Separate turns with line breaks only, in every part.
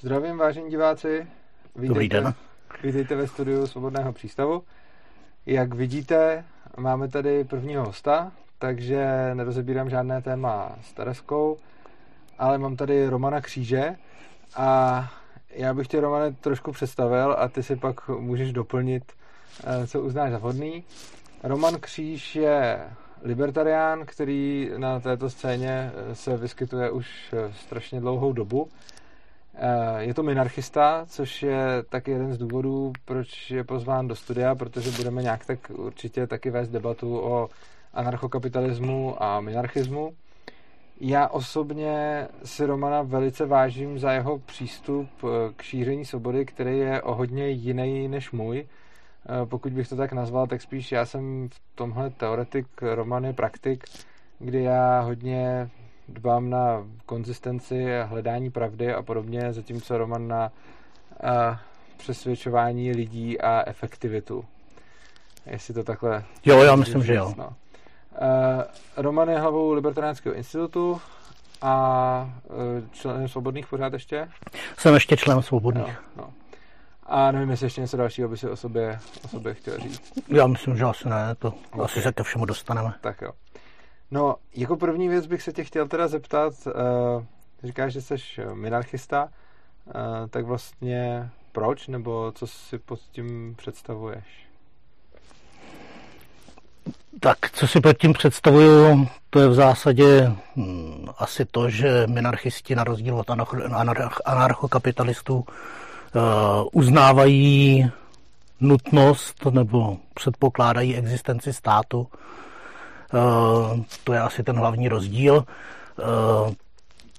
Zdravím, vážení diváci.
Vítejte, Dobrý den.
Vítejte ve studiu Svobodného přístavu. Jak vidíte, máme tady prvního hosta, takže nerozebírám žádné téma s Tereskou, ale mám tady Romana Kříže a já bych tě, Romane, trošku představil a ty si pak můžeš doplnit, eh, co uznáš za vhodný. Roman Kříž je libertarián, který na této scéně eh, se vyskytuje už eh, strašně dlouhou dobu. Je to minarchista, což je taky jeden z důvodů, proč je pozván do studia, protože budeme nějak tak určitě taky vést debatu o anarchokapitalismu a minarchismu. Já osobně si Romana velice vážím za jeho přístup eh, k šíření svobody, který je o hodně jiný než můj. Eh, pokud bych to tak nazval, tak spíš já jsem v tomhle teoretik, Roman je praktik, kdy já hodně dbám na konzistenci, hledání pravdy a podobně, zatímco Roman na uh, přesvědčování lidí a efektivitu. Jestli to takhle...
Jo, já myslím, že jo. No.
Uh, Roman je hlavou Libertariánského institutu a uh, členem svobodných pořád ještě?
Jsem ještě členem svobodných.
No, no. A nevím, jestli ještě něco dalšího by si o sobě, o sobě chtěl říct.
Já myslím, že asi ne, to okay. asi se ke všemu dostaneme.
Tak jo. No, jako první věc bych se tě chtěl teda zeptat, uh, říkáš, že jsi minarchista, uh, tak vlastně proč, nebo co si pod tím představuješ?
Tak, co si pod tím představuju, to je v zásadě hm, asi to, že minarchisti na rozdíl od anarchokapitalistů uh, uznávají nutnost nebo předpokládají existenci státu. Uh, to je asi ten hlavní rozdíl. Uh,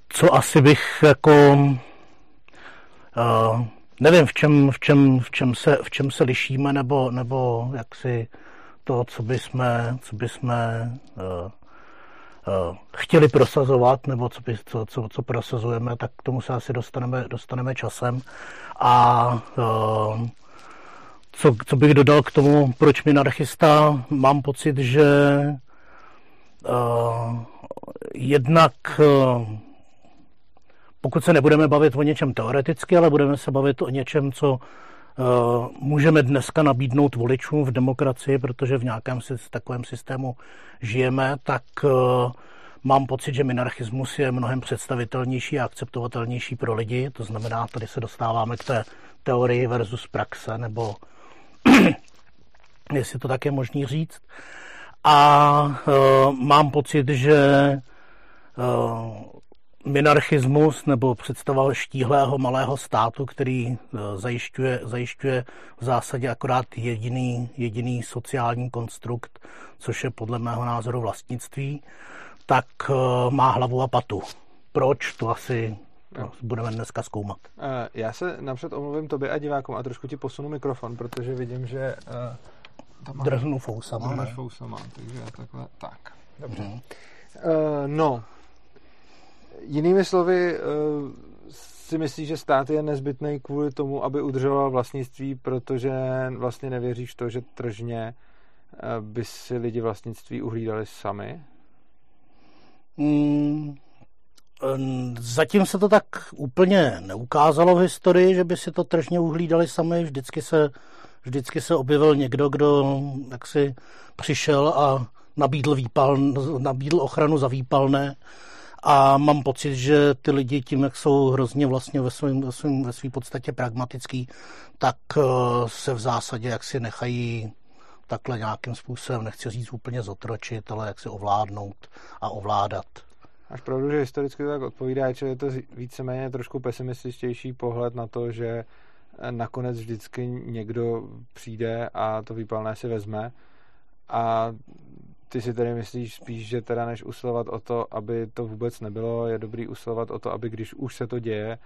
co asi bych jako uh, nevím, v čem, v čem, v čem, se, v čem se lišíme, nebo, nebo jak si to, co bychom, co bychom uh, uh, chtěli prosazovat, nebo co, by, co, co, co prosazujeme, tak k tomu se asi dostaneme, dostaneme časem. A co, co bych dodal k tomu, proč minarchista, mám pocit, že jednak uh, pokud se nebudeme bavit o něčem teoreticky, ale budeme se bavit o něčem, co Eh, můžeme dneska nabídnout voličům v demokracii, protože v nějakém takovém systému žijeme, tak eh, mám pocit, že minarchismus je mnohem představitelnější a akceptovatelnější pro lidi. To znamená, tady se dostáváme k té teorii versus praxe, nebo jestli to tak je možný říct. A uh, mám pocit, že uh, minarchismus nebo představa štíhlého malého státu, který eh, zajišťuje, zajišťuje v zásadě akorát jediný, jediný sociální konstrukt, což je podle mého názoru vlastnictví, tak eh, má hlavu a patu. Proč? To asi to budeme dneska zkoumat.
Já se napřed omluvím tobě a divákům a trošku ti posunu mikrofon, protože vidím, že
tam má, Drhnu fousama.
Máš fousama, takže takhle, tak. Dobře. Uh, no, Jinými slovy, eh, si myslíš, že stát je nezbytný kvůli tomu, aby udržoval vlastnictví, protože vlastně nevěříš to, že tržně eh, by si lidi vlastnictví uhlídali sami?
Mm, zatím se to tak úplně neukázalo v historii, že by si to tržně uhlídali sami. Vždycky se, vždycky se objevil někdo, kdo jaksi přišel a nabídl, výpal, nabídl ochranu za výpalné a mám pocit, že ty lidi tím, jak jsou hrozně vlastně ve, svým, ve, svým, ve svý podstatě pragmatický, tak eh, se v zásadě jak si nechají takhle nějakým způsobem, nechci říct úplně zotročit, ale jak si ovládnout a ovládat.
Až pravdu, že historicky to tak odpovídá, že je to víceméně trošku pesimističtější pohled na to, že nakonec vždycky někdo přijde a to výpalné si vezme a ty si tedy myslíš spíš, že teda než usilovat o to, aby to vůbec nebylo, je dobrý usilovat o to, aby když už se to děje,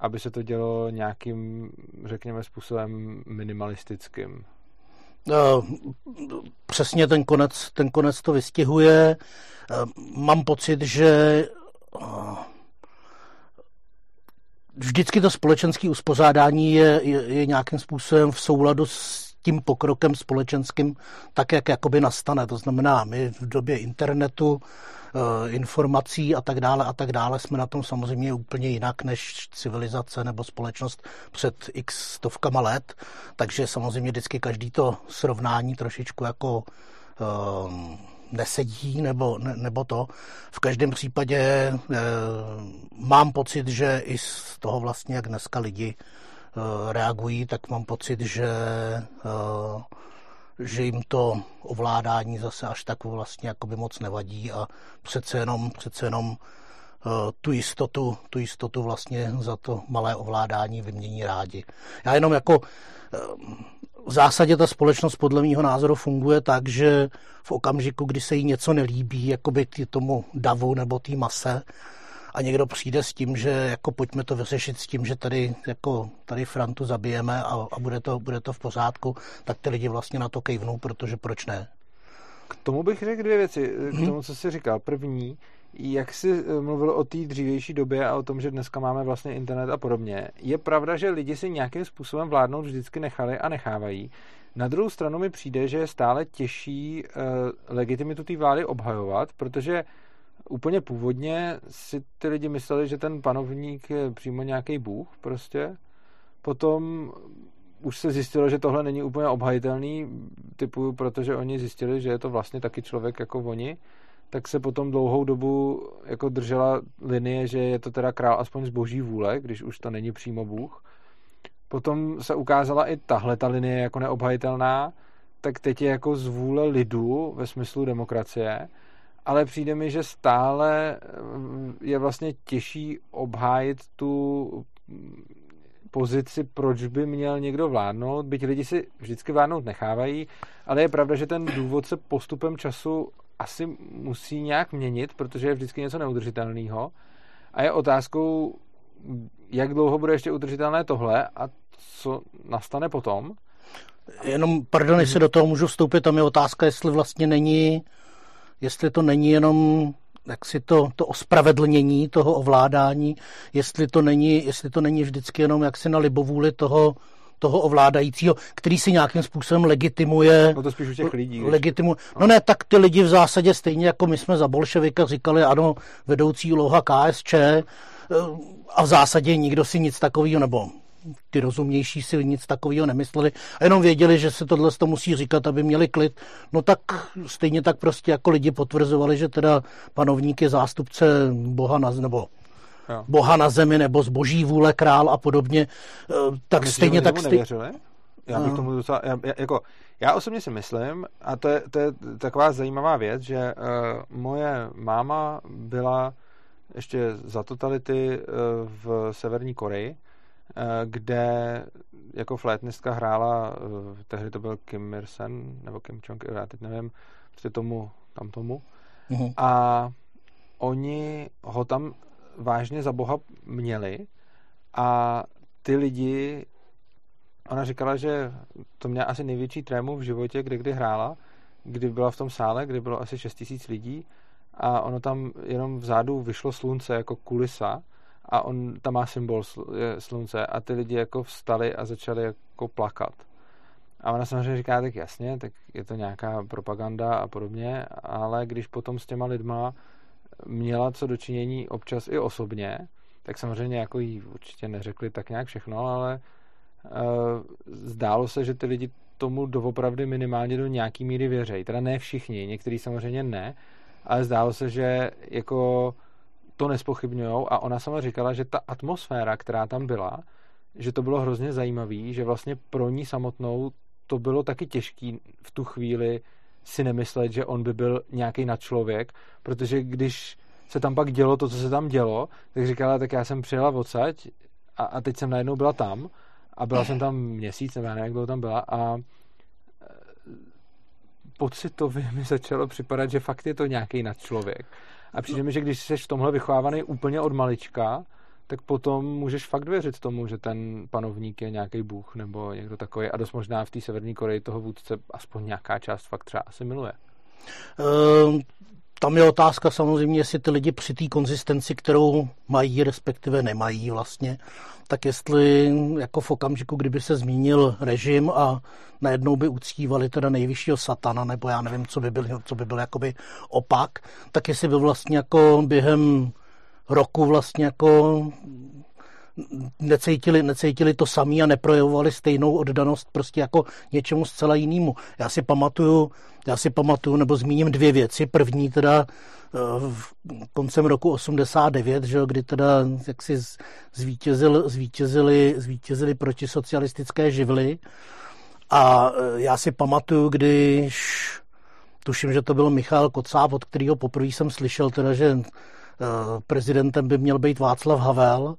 aby se to dělo nějakým, řekněme, způsobem minimalistickým.
No, přesně ten konec, ten konec to vystihuje. Mám pocit, že vždycky to společenské uspořádání je, je, je nějakým způsobem v souladu s tím pokrokem společenským tak, jak jakoby nastane. To znamená, my v době internetu, eh, informací a tak dále a tak dále jsme na tom samozřejmě úplně jinak než civilizace nebo společnost před x stovkama let, takže samozřejmě vždycky každý to srovnání trošičku jako um, nesedí nebo, ne, nebo to. V každém případě e, mám pocit, že i z toho vlastně, jak dneska lidi e, reagují, tak mám pocit, že, e, že jim to ovládání zase až tak vlastně jakoby moc nevadí a přece jenom, přece jenom tu jistotu, tu jistotu vlastně za to malé ovládání vymění rádi. Já jenom jako v zásadě ta společnost podle mého názoru funguje tak, že v okamžiku, kdy se jí něco nelíbí, jakoby tý tomu davu nebo té mase, a někdo přijde s tím, že jako pojďme to vyřešit s tím, že tady, jako, tady Frantu zabijeme a, a bude, to, bude to v pořádku, tak ty lidi vlastně na to kejvnou, protože proč ne?
K tomu bych řekl dvě věci, k mhm. tomu, co jsi říkal. První, jak jsi eh, mluvil o té dřívější době a o tom, že dneska máme vlastně internet a podobně, je pravda, že lidi si nějakým způsobem vládnout vždycky nechali a nechávají. Na druhou stranu mi přijde, že je stále těžší uh, legitimitu té vlády obhajovat, protože úplně původně si ty lidi mysleli, že ten panovník je přímo nějaký bůh prostě. Potom už se zjistilo, že tohle není úplně obhajitelný, typu, protože oni zjistili, že je to vlastně taky člověk jako oni tak se potom dlouhou dobu jako držela linie, že je to teda král aspoň z boží vůle, když už to není přímo Bůh. Potom se ukázala i tahle ta linie jako neobhajitelná, tak teď je jako z vůle lidu ve smyslu demokracie, ale přijde mi, že stále mm, je vlastně těžší obhájit tu pozici, proč by měl někdo vládnout, byť lidi si vždycky vládnout nechávají, ale je pravda, že ten důvod se postupem času asi musí nějak měnit, protože je vždycky něco neudržitelného. A je otázkou, jak dlouho bude ještě udržitelné tohle a co nastane potom.
Jenom, pardon, jestli do toho můžu vstoupit, tam je otázka, jestli vlastně není, jestli to není jenom jak si to, to ospravedlnění toho ovládání, jestli to není, jestli to není vždycky jenom jaksi na libovůli toho, toho ovládajícího, který si nějakým způsobem legitimuje.
No to spíš u těch lidí.
Legitimuje. No ne, tak ty lidi v zásadě stejně jako my jsme za bolševika říkali, ano, vedoucí úloha KSČ eh, a v zásadě nikdo si nic takového, nebo ty rozumnější si nic takového nemysleli a jenom věděli, že se tohle to musí říkat, aby měli klid. No tak stejně tak prostě jako lidi potvrzovali, že teda panovník je zástupce Boha na, nebo jo. Boha na zemi nebo z boží vůle král a podobně, eh, tak Myslíš, stejně tak...
Stej... Já bych tomu docela, já, jako, já osobně si myslím, a to je, to je taková zajímavá věc, že uh, moje máma byla ještě za totality uh, v Severní Koreji, uh, kde jako flétnistka hrála, uh, tehdy to byl Kim Ir-sen, nebo Kim Jong, já teď nevím, prostě tomu, tam tomu. Uh-huh. A oni ho tam vážně za Boha měli a ty lidi, ona říkala, že to měla asi největší trému v životě, kdy kdy hrála, kdy byla v tom sále, kdy bylo asi 6 tisíc lidí a ono tam jenom vzadu vyšlo slunce jako kulisa a on tam má symbol slunce a ty lidi jako vstali a začali jako plakat. A ona samozřejmě říká, tak jasně, tak je to nějaká propaganda a podobně, ale když potom s těma lidma měla co dočinění občas i osobně, tak samozřejmě jako jí určitě neřekli tak nějak všechno, ale uh, zdálo se, že ty lidi tomu doopravdy minimálně do nějaký míry věřejí. Teda ne všichni, některý samozřejmě ne, ale zdálo se, že jako to nespochybňují a ona sama říkala, že ta atmosféra, která tam byla, že to bylo hrozně zajímavý, že vlastně pro ní samotnou to bylo taky těžký v tu chvíli si nemyslet, že on by byl nějaký nadčlověk, protože když se tam pak dělo to, co se tam dělo, tak říkala, tak já jsem přijela odsaď a, a teď jsem najednou byla tam a byla jsem tam měsíc, nebo já nevím, jak dlouho tam byla a e, pocitově mi začalo připadat, že fakt je to nějaký nadčlověk. A přijde mi, že když jsi v tomhle vychovávaný úplně od malička, tak potom můžeš fakt věřit tomu, že ten panovník je nějaký bůh nebo někdo takový a dost možná v té Severní Koreji toho vůdce aspoň nějaká část fakt třeba asi miluje.
Uh, tam je otázka samozřejmě, jestli ty lidi při té konzistenci, kterou mají, respektive nemají vlastně, tak jestli jako v okamžiku, kdyby se zmínil režim a najednou by uctívali teda nejvyššího satana, nebo já nevím, co by byl, co by byl jakoby opak, tak jestli by vlastně jako během roku vlastně jako necítili, necítili to samý a neprojevovali stejnou oddanost prostě jako něčemu zcela jinému. Já si pamatuju, já si pamatuju, nebo zmíním dvě věci. První teda eh, v koncem roku 89, že, kdy teda jak si zvítězil, zvítězili, zvítězili protisocialistické živly. A eh, já si pamatuju, když tuším, že to byl Michal Kocáb, od kterého poprvé jsem slyšel teda, že prezidentem by měl být Václav Havel,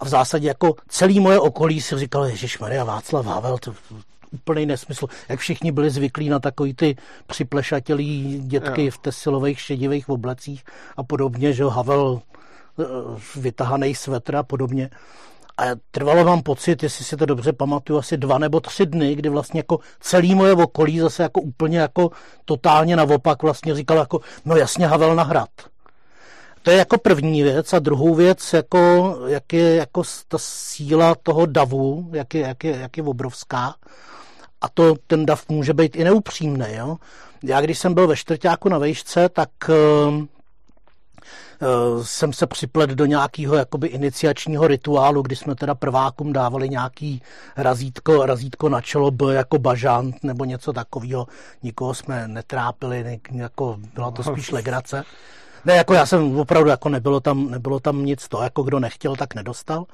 a v zásadě jako celý moje okolí si říkalo, Ježíš Maria Václav Havel, to úplný nesmysl. Jak všichni byli zvyklí na takový ty připlešatělý dětky jo. v tesilových šedivých oblecích a podobně, že Havel eh, vytahaný svetr a podobně. A trvalo mám pocit, jestli si to dobře pamatuju, asi dva nebo tři dny, kdy vlastně jako celý moje okolí zase jako úplně jako totálně naopak vlastně říkal jako, no jasně Havel na hrad. To je jako první věc a druhou věc, jako, jak je jako ta síla toho davu, jak je, jak je, jak je obrovská. A to ten dav může být i neupřímný. Jo? Já když jsem byl ve čtvrtáku na vejšce, tak uh, jsem se připlet do nějakého jakoby iniciačního rituálu, kdy jsme teda prvákům dávali nějaký razítko, razítko na čelo, byl jako bažant nebo něco takového. Nikoho jsme netrápili, jako byla to spíš legrace. Ne, jako já jsem opravdu, jako nebylo tam, nebylo tam nic to, jako kdo nechtěl, tak nedostal.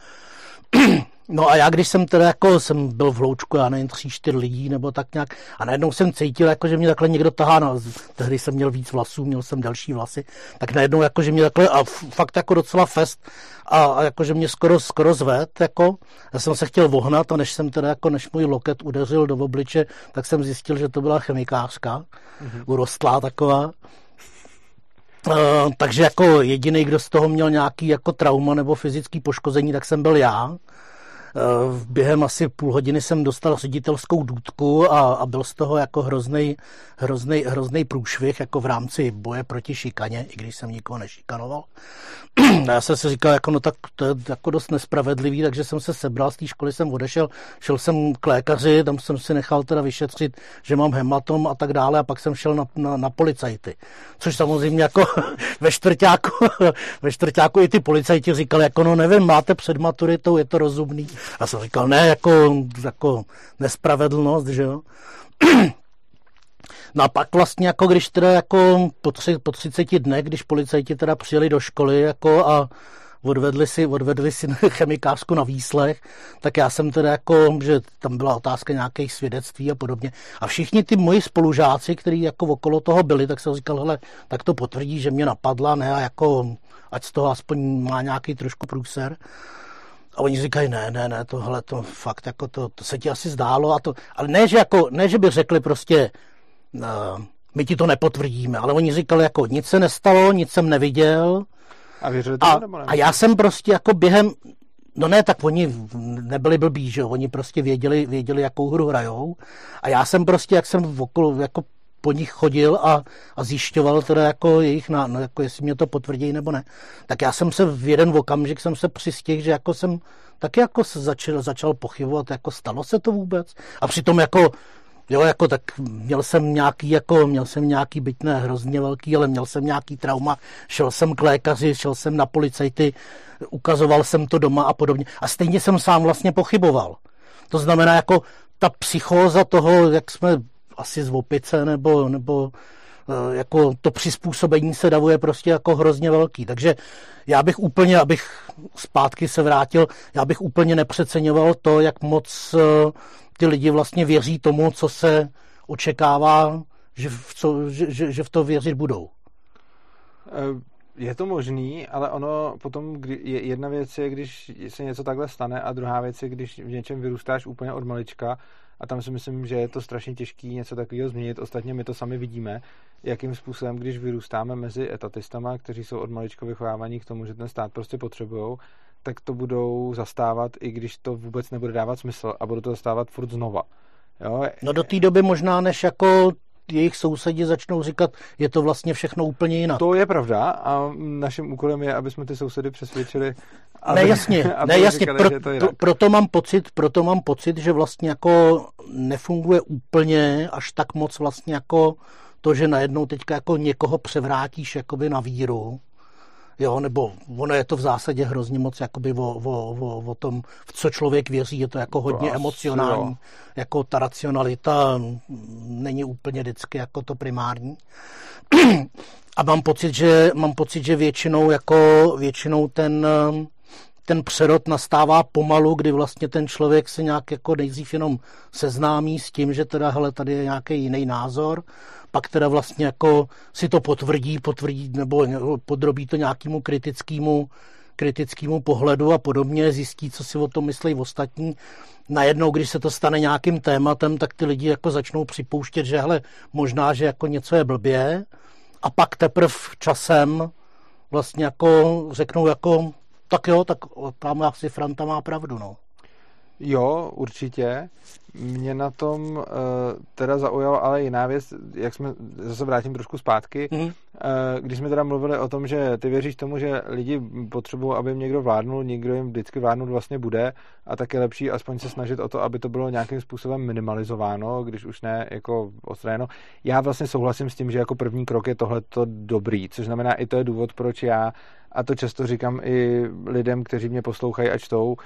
No a já, když jsem teda jako jsem byl v hloučku, já nevím, tří, čtyř lidí nebo tak nějak, a najednou jsem cítil, jako, že mě takhle někdo tahá, no, tehdy jsem měl víc vlasů, měl jsem další vlasy, tak najednou jako, že mě takhle, a fakt jako docela fest, a, a jako, že mě skoro, skoro zved, jako, já jsem se chtěl vohnat a než jsem teda jako, než můj loket udeřil do obliče, tak jsem zjistil, že to byla chemikářka, mm-hmm. urostlá taková, Uh, takže jako jediný, kdo z toho měl nějaký jako trauma nebo fyzický poškození, tak jsem byl já. Eh, během asi půl hodiny jsem dostal ředitelskou důdku a, a byl z toho jako hrozný, průšvih jako v rámci boje proti šikaně, i když jsem nikoho nešikanoval. já jsem si říkal, jako, no tak to je jako dost nespravedlivý, takže jsem se sebral z té školy, jsem odešel, šel jsem k lékaři, tam jsem si nechal teda vyšetřit, že mám hematom a tak dále a pak jsem šel na, na, na policajty. Což samozřejmě jako ve čtvrtáku, ve čtvrtáku i ty policajti říkali, jako no nevím, máte před maturitou, je to rozumný. A jsem říkal, ne, jako, jako nespravedlnost, že jo. No a pak vlastně jako když teda jako po, tři, po 30 dnech, když policajti teda přijeli do školy jako a odvedli si, odvedli si chemikářku na výslech, tak já jsem teda jako, že tam byla otázka nějakých svědectví a podobně. A všichni ty moji spolužáci, kteří jako okolo toho byli, tak jsem říkal, hele, tak to potvrdí, že mě napadla, ne, a jako, ať z toho aspoň má nějaký trošku průser. A oni říkají, ne, ne, ne, tohle to fakt, jako to, to se ti asi zdálo. A to, ale ne, že, jako, ne, že by řekli prostě, uh, my ti to nepotvrdíme, ale oni říkali, jako nic se nestalo, nic jsem neviděl.
A věřili
to, a, a já jsem prostě jako během, no ne, tak oni nebyli blbí, že oni prostě věděli, věděli, jakou hru hrajou. A já jsem prostě, jak jsem okolo, jako po nich chodil a, a zjišťoval teda jako jejich, na, no, jako jestli mě to potvrdí nebo ne, tak já jsem se v jeden okamžik jsem se přistěhl, že jako jsem taky jako se začal, začal pochybovat, jako stalo se to vůbec. A přitom jako Jo, jako tak měl jsem nějaký, jako, měl jsem nějaký, byť ne hrozně velký, ale měl jsem nějaký trauma, šel jsem k lékaři, šel jsem na policajty, ukazoval jsem to doma a podobně. A stejně jsem sám vlastně pochyboval. To znamená, jako ta psychóza toho, jak jsme asi z opice, nebo, nebo eh, jako to přizpůsobení se davu je prostě jako hrozně velký. Takže já bych úplně, abych zpátky se vrátil, já bych úplně nepřeceňoval to, jak moc eh, ty lidi vlastně věří tomu, co se očekává, že v, co, že, že, že v to věřit budou.
Eh, je to možný, ale ono potom, kdy, jedna věc je, když se něco takhle stane a druhá věc je, když v něčem vyrůstáš úplně od malička a tam si myslím, že je to strašně těžké něco takového změnit. Ostatně my to sami vidíme, jakým způsobem, když vyrůstáme mezi etatistama, kteří jsou od malička vychovávaní k tomu, že ten stát prostě potřebují, tak to budou zastávat, i když to vůbec nebude dávat smysl a budou to zastávat furt znova. Jo?
No do té doby možná, než jako jejich sousedi začnou říkat, je to vlastně všechno úplně jinak.
To je pravda a naším úkolem je, aby jsme ty sousedy přesvědčili.
Aby, ne, jasně, aby ne, jasně říkali, pro, to to, proto, mám pocit, proto mám pocit, že vlastně jako nefunguje úplně až tak moc vlastně jako to, že najednou teďka jako někoho převrátíš jakoby na víru, jo, nebo ono je to v zásadě hrozně moc jakoby o, o, o, o tom, v co člověk věří, je to jako hodně to emocionální, jo. jako ta racionalita není úplně vždycky jako to primární. A mám pocit, že, mám pocit, že většinou, jako, většinou ten, ten přerod nastává pomalu, kdy vlastně ten člověk se nějak jako nejdřív jenom seznámí s tím, že teda hele, tady je nějaký jiný názor, pak teda vlastně jako si to potvrdí, potvrdí nebo podrobí to nějakému kritickému kritickému pohledu a podobně, zjistí, co si o tom myslí ostatní. Najednou, když se to stane nějakým tématem, tak ty lidi jako začnou připouštět, že hele, možná, že jako něco je blbě a pak teprve časem vlastně jako řeknou jako tak jo, tak tam asi Franta má pravdu, no.
Jo, určitě. Mě na tom uh, teda zaujala ale jiná věc, jak jsme, zase vrátím trošku zpátky, mm-hmm. uh, když jsme teda mluvili o tom, že ty věříš tomu, že lidi potřebují, aby jim někdo vládnul, někdo jim vždycky vládnout vlastně bude a tak je lepší aspoň se snažit o to, aby to bylo nějakým způsobem minimalizováno, když už ne jako odstraněno. Já vlastně souhlasím s tím, že jako první krok je tohleto dobrý, což znamená i to je důvod, proč já a to často říkám i lidem, kteří mě poslouchají a čtou,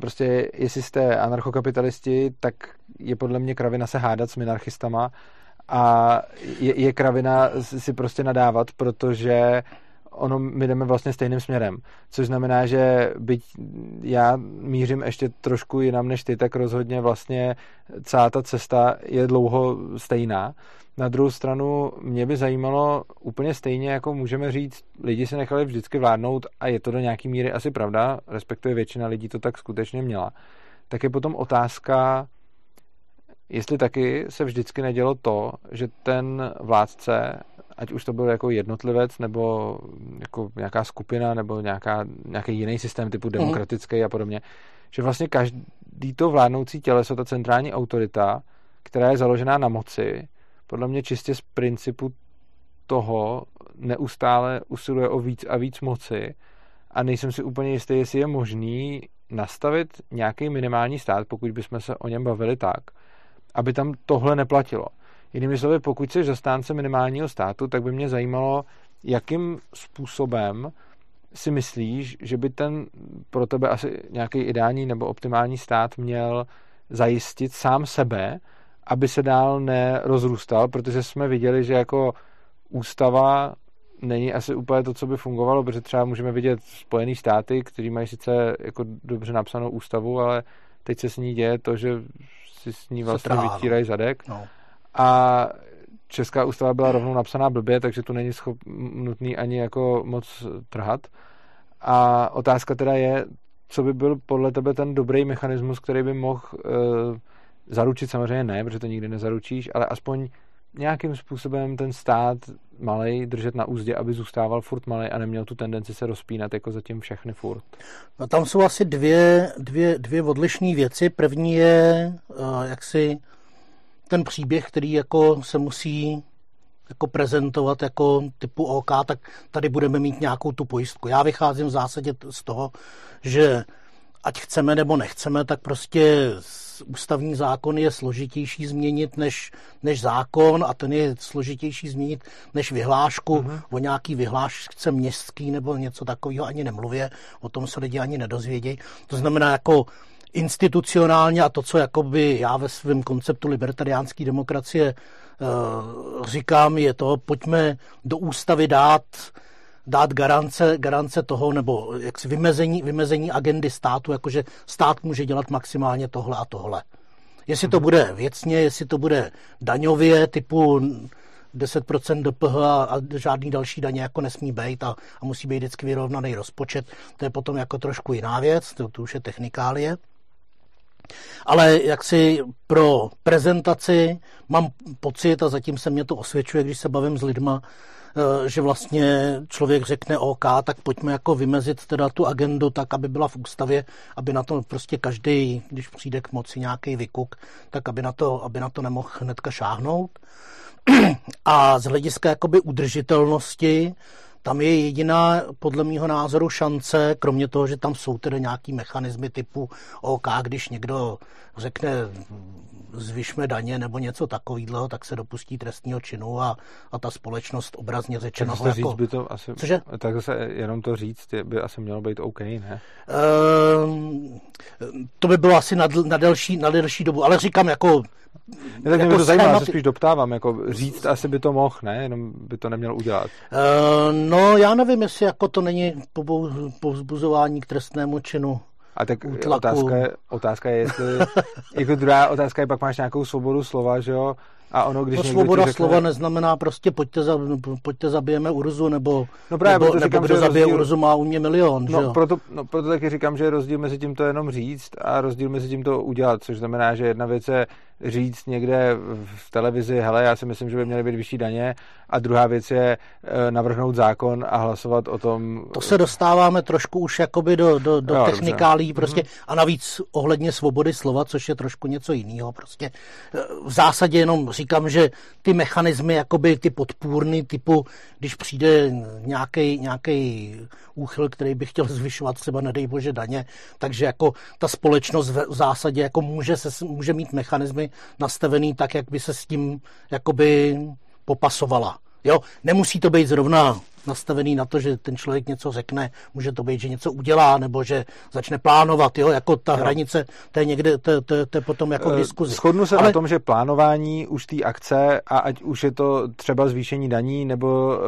prostě jestli jste anarchokapitalisti, tak je podle mě kravina se hádat s minarchistama a je, je kravina si prostě nadávat, protože ono, my jdeme vlastně stejným směrem. Což znamená, že byť já mířím ještě trošku jinam než ty, tak rozhodně vlastně celá ta cesta je dlouho stejná. Na druhou stranu mě by zajímalo úplně stejně, jako můžeme říct, lidi se nechali vždycky vládnout a je to do nějaký míry asi pravda, respektive většina lidí to tak skutečně měla. Tak je potom otázka, jestli taky se vždycky nedělo to, že ten vládce, ať už to byl jako jednotlivec, nebo jako nějaká skupina, nebo nějaká, nějaký jiný systém typu mhm. demokratický a podobně, že vlastně každý to vládnoucí těleso, ta centrální autorita, která je založená na moci, podle mě čistě z principu toho neustále usiluje o víc a víc moci a nejsem si úplně jistý, jestli je možný nastavit nějaký minimální stát, pokud bychom se o něm bavili tak, aby tam tohle neplatilo. Jinými slovy, pokud jsi zastánce minimálního státu, tak by mě zajímalo, jakým způsobem si myslíš, že by ten pro tebe asi nějaký ideální nebo optimální stát měl zajistit sám sebe, aby se dál nerozrůstal, protože jsme viděli, že jako ústava není asi úplně to, co by fungovalo, protože třeba můžeme vidět Spojené státy, kteří mají sice jako dobře napsanou ústavu, ale teď se s ní děje to, že si s ní vlastně vytírají zadek. No. A česká ústava byla rovnou napsaná blbě, takže tu není schop, nutný ani jako moc trhat. A otázka teda je, co by byl podle tebe ten dobrý mechanismus, který by mohl uh, zaručit samozřejmě ne, protože to nikdy nezaručíš, ale aspoň nějakým způsobem ten stát malej držet na úzdě, aby zůstával furt malej a neměl tu tendenci se rozpínat jako zatím všechny furt.
No tam jsou asi dvě, dvě, dvě odlišné věci. První je uh, jaksi ten příběh, který jako se musí jako prezentovat jako typu OK, tak tady budeme mít nějakou tu pojistku. Já vycházím v zásadě z toho, že ať chceme nebo nechceme, tak prostě ústavní zákon je složitější změnit než, než zákon a ten je složitější změnit než vyhlášku. Uh-huh. O nějaký vyhlášce městský nebo něco takového ani nemluvě, o tom se lidi ani nedozvědějí. To znamená jako institucionálně a to, co jakoby já ve svém konceptu libertariánské demokracie uh, říkám, je to, pojďme do ústavy dát dát garance, garance toho, nebo jaksi vymezení, vymezení agendy státu, jakože stát může dělat maximálně tohle a tohle. Jestli to mhm. bude věcně, jestli to bude daňově, typu 10% DPH a žádný další daně jako nesmí být a, a musí být vždycky vyrovnaný rozpočet, to je potom jako trošku jiná věc, to, to už je technikálie. Ale jak si pro prezentaci mám pocit, a zatím se mě to osvědčuje, když se bavím s lidma, eh, že vlastně člověk řekne OK, tak pojďme jako vymezit teda tu agendu tak, aby byla v ústavě, aby na to prostě každý, když přijde k moci nějaký vykuk, tak aby na to, aby na to nemohl hnedka šáhnout. A z hlediska jakoby udržitelnosti, tam je jediná, podle mého názoru, šance, kromě toho, že tam jsou tedy nějaký mechanismy typu OK, když někdo řekne zvyšme daně nebo něco takového, tak se dopustí trestního činu a, a ta společnost obrazně řečeno.
Tak jako... říct by to asi, Cože? tak zase jenom to říct by asi mělo být OK, ne?
Ehm, to by bylo asi na, na, delší, na delší dobu, ale říkám jako
ne, tak jako mě to zajímá, se spíš doptávám, jako říct asi by to mohl, ne? Jenom by to neměl udělat.
Uh, no, já nevím, jestli jako to není povzbuzování k trestnému činu.
A tak otázka je, otázka je, jestli, jako druhá otázka je, pak máš nějakou svobodu slova, že jo? A ono, když
to svoboda řekne... slova neznamená prostě pojďte, za, pojďte zabijeme Urzu, nebo, no právě, nebo, říkám, nebo kdo zabije rozdíl... Urzu má u mě milion.
No,
že
proto, no, proto taky říkám, že je rozdíl mezi tím to jenom říct a rozdíl mezi tím to udělat, což znamená, že jedna věc je říct někde v televizi, hele, já si myslím, že by měly být vyšší daně a druhá věc je eh, navrhnout zákon a hlasovat o tom.
To se dostáváme trošku už jakoby do, do, do jo, technikálí prostě mm-hmm. a navíc ohledně svobody slova, což je trošku něco jiného. Prostě eh, v zásadě jenom říkám, že ty mechanismy, jakoby ty podpůrny typu, když přijde nějaký nějaký úchyl, který by chtěl zvyšovat třeba, nedej bože, daně, takže jako ta společnost v zásadě jako může, se, může mít nastavený tak, jak by se s tím jakoby popasovala. Jo, nemusí to být zrovna nastavený na to, že ten člověk něco řekne, může to být, že něco udělá, nebo že začne plánovat, jo, jako ta jo. hranice, to je někde, to, to, to je potom jako v diskuzi.
Shodnu se Ale... na tom, že plánování už té akce, a ať už je to třeba zvýšení daní, nebo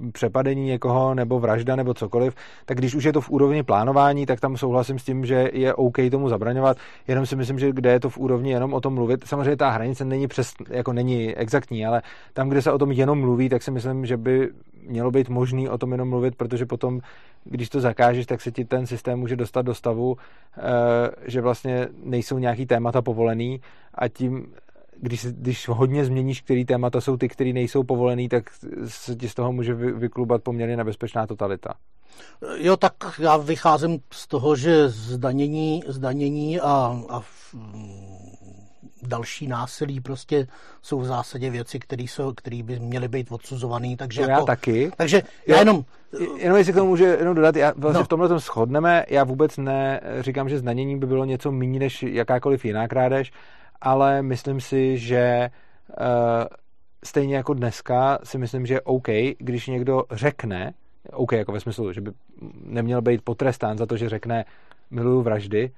uh, přepadení někoho, nebo vražda, nebo cokoliv, tak když už je to v úrovni plánování, tak tam souhlasím s tím, že je OK tomu zabraňovat, jenom si myslím, že kde je to v úrovni jenom o tom mluvit, samozřejmě ta hranice není přes, jako není exaktní, ale tam, kde se o tom jenom mluví, tak si myslím, že by mělo být možný o tom jenom mluvit, protože potom, když to zakážeš, tak se ti ten systém může dostat do stavu, eh, že vlastně nejsou nějaký témata povolený a tím když, když hodně změníš, který témata jsou ty, které nejsou povolený, tak se ti z toho může vyklubat poměrně nebezpečná totalita.
Jo, tak já vycházím z toho, že zdanění, zdanění a, a další násilí prostě jsou v zásadě věci, které by měly být odsuzované. Takže
to
jako,
já taky.
Takže já jenom...
Jenom jestli k tomu může jenom dodat, já vlastně no. v tomhle tom shodneme, já vůbec ne říkám, že zdanění by bylo něco méně než jakákoliv jiná krádež, ale myslím si, že uh, stejně jako dneska si myslím, že OK, když někdo řekne, OK jako ve smyslu, že by neměl být potrestán za to, že řekne miluju vraždy,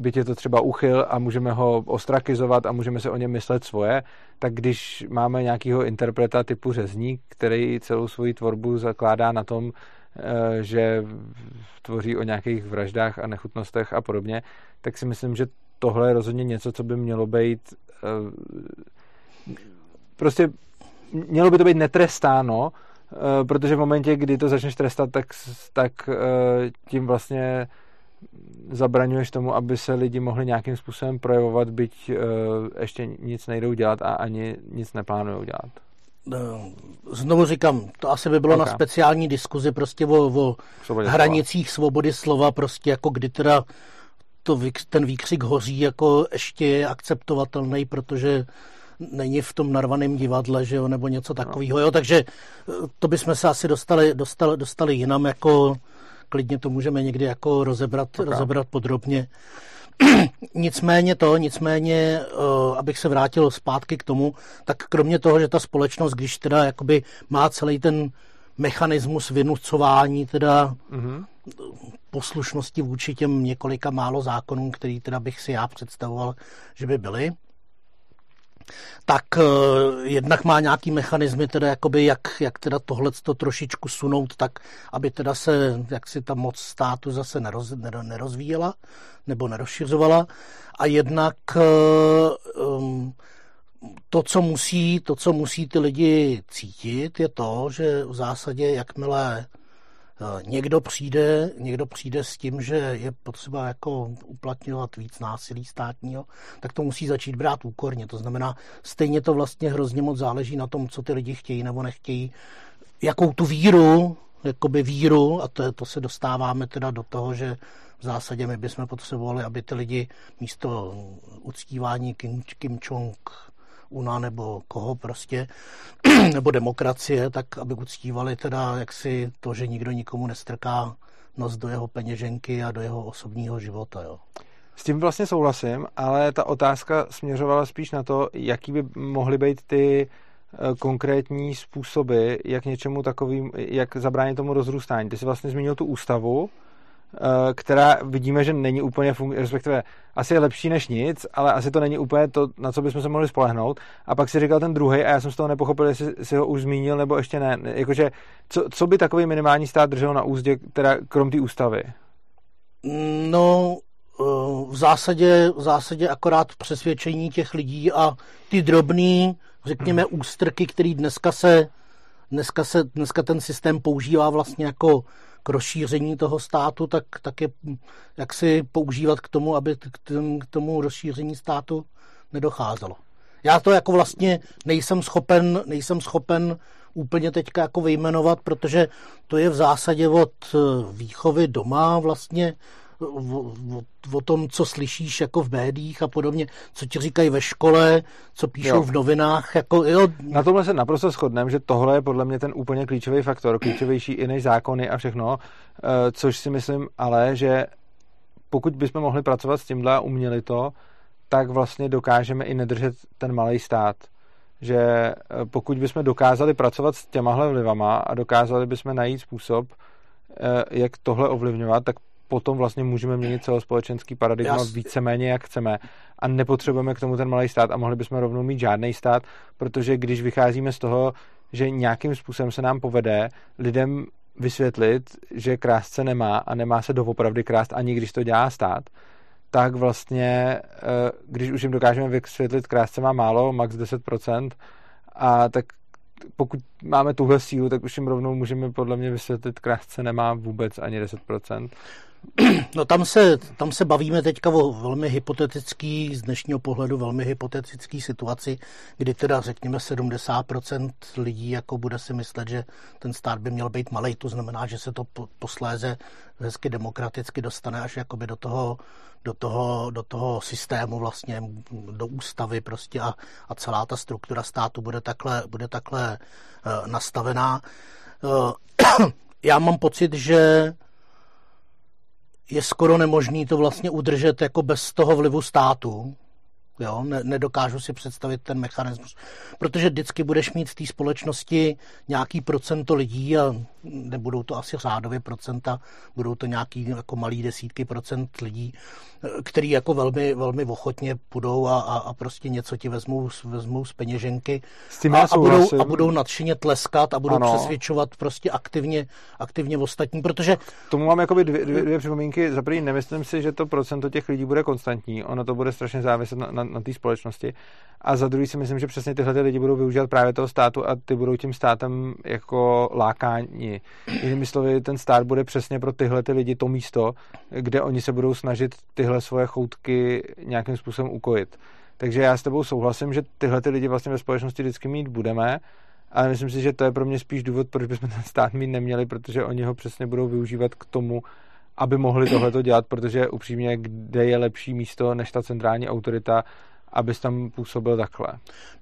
byť je to třeba uchyl a můžeme ho ostrakizovat a můžeme se o něm myslet svoje, tak když máme nějakého interpreta typu řezník, který celou svoji tvorbu zakládá na tom, eh, že tvoří o nějakých vraždách a nechutnostech a podobně, tak si myslím, že tohle je rozhodně něco, co by mělo být eh, prostě mělo by to být netrestáno, eh, protože v momentě, kdy to začneš trestat, tak, tak tím vlastně zabraňuješ tomu, aby se lidi mohli nějakým způsobem projevovat, byť uh, ještě nic nejdou dělat a ani nic neplánují dělat.
Eh, znovu říkám, to asi by bylo okay. na speciální diskuzi prostě o, o hranicích slova. svobody slova, prostě jako kdy teda to, ten výkřik hoří jako ještě je akceptovatelný, protože není v tom narvaném divadle, že jo, nebo něco takového, jo, takže eh, to bychom se asi dostali, dostali, dostali jinam jako klidně to můžeme někdy jako rozebrat, okay. rozebrat podrobně. nicméně to, nicméně, uh, abych se vrátil zpátky k tomu, tak kromě toho, že ta společnost, když teda jakoby má celý ten mechanismus vynucování teda mm-hmm. poslušnosti vůči těm několika málo zákonům, který teda bych si já představoval, že by byly, tak uh, jednak má nějaký mechanismy, teda jakoby jak, jak teda tohle to trošičku sunout tak, aby teda se, jak si ta moc státu zase neroz, nerozvíjela nebo nerozšiřovala. A jednak um, to, co musí, to, co musí ty lidi cítit, je to, že v zásadě, jakmile Eh, někdo přijde, někdo přijde s tím, že je potřeba jako uplatňovat víc násilí státního, tak to musí začít brát úkorně. To znamená, stejně to vlastně hrozně moc záleží na tom, co ty lidi chtějí nebo nechtějí. jakou tu víru, jakoby víru, a to, to se dostáváme teda do toho, že v zásadě my bychom potřebovali, aby ty lidi místo uctívání Kim, Kim Jong Una nebo koho prostě, nebo demokracie, tak aby uctívali teda jaksi to, že nikdo nikomu nestrká nos do jeho peněženky a do jeho osobního života. Jo.
S tím vlastně souhlasím, ale ta otázka směřovala spíš na to, jaký by mohly být ty eh, konkrétní způsoby, jak něčemu takovým, jak zabránit tomu rozrůstání. Ty jsi vlastně zmínil tu ústavu, která vidíme, že není úplně fungující, respektive asi je lepší než nic, ale asi to není úplně to, na co bychom se mohli spolehnout. A pak si říkal ten druhý, a já jsem z toho nepochopil, jestli si ho už zmínil nebo ještě ne. Jakože, co, co by takový minimální stát držel na úzdě, teda krom té ústavy?
No, eh, v zásadě, v zásadě akorát přesvědčení těch lidí a ty drobný, řekněme, ústrky, který dneska se, dneska se, dneska ten systém používá vlastně jako k rozšíření toho státu, tak, tak je jak si používat k tomu, aby k tomu rozšíření státu nedocházelo. Já to jako vlastně nejsem schopen, nejsem schopen úplně teďka jako vyjmenovat, protože to je v zásadě od výchovy doma vlastně o, o, o tom, co slyšíš jako v médiích a podobně, co ti říkají ve škole, co píšou jo. v novinách. Jako, jo.
Na tomhle se naprosto shodneme, že tohle je podle mě ten úplně klíčový faktor, klíčovější i než zákony a všechno, eh, což si myslím ale, že pokud bychom mohli pracovat s tímhle a uměli to, tak vlastně dokážeme i nedržet ten malý stát. Že eh, pokud bychom dokázali pracovat s těmahle vlivama a dokázali bychom najít způsob, eh, jak tohle ovlivňovat, tak potom vlastně můžeme měnit celospolečenský paradigma Jas... víceméně jak chceme a nepotřebujeme k tomu ten malý stát a mohli bychom rovnou mít žádný stát, protože když vycházíme z toho, že nějakým způsobem se nám povede lidem vysvětlit, že krást se nemá a nemá se doopravdy krást ani když to dělá stát, tak vlastně, eh, když už jim dokážeme vysvětlit, krást se má málo, max 10%, a tak pokud máme tuhle sílu, tak už jim rovnou můžeme podle mě vysvětlit, krást se nemá vůbec ani 10%.
No tam se, tam se bavíme teďka o velmi hypotetický, z dnešního pohledu velmi hypotetický situaci, kdy teda řekněme 70% lidí jako bude si myslet, že ten stát by měl být malý, to znamená, že se to posléze hezky demokraticky dostane až jakoby do toho, do toho, do toho systému vlastně, do ústavy prostě a, a celá ta struktura státu bude takhle, bude takhle uh, nastavená. Uh, já mám pocit, že je skoro nemožný to vlastně udržet jako bez toho vlivu státu. Jo, ne, nedokážu si představit ten mechanismus. Protože vždycky budeš mít v té společnosti nějaký procento lidí a nebudou to asi řádově procenta, budou to nějaký jako malý desítky procent lidí, který jako velmi, velmi ochotně půjdou a, a, a prostě něco ti vezmou, vezmou z peněženky
s a,
a, budou, a budou nadšeně tleskat a budou ano. přesvědčovat prostě aktivně, aktivně ostatní, protože...
K tomu mám jakoby dvě, dvě, dvě připomínky. Za první, nemyslím si, že to procento těch lidí bude konstantní. Ono to bude strašně záviset na, na, na té společnosti. A za druhý si myslím, že přesně tyhle ty lidi budou využívat právě toho státu a ty budou tím státem jako lákání. Jinými slovy, ten stát bude přesně pro tyhle ty lidi to místo, kde oni se budou snažit tyhle svoje choutky nějakým způsobem ukojit. Takže já s tebou souhlasím, že tyhle ty lidi vlastně ve společnosti vždycky mít budeme, ale myslím si, že to je pro mě spíš důvod, proč bychom ten stát mít neměli, protože oni ho přesně budou využívat k tomu, aby mohli tohleto dělat, protože upřímně, kde je lepší místo než ta centrální autorita, abys tam působil takhle?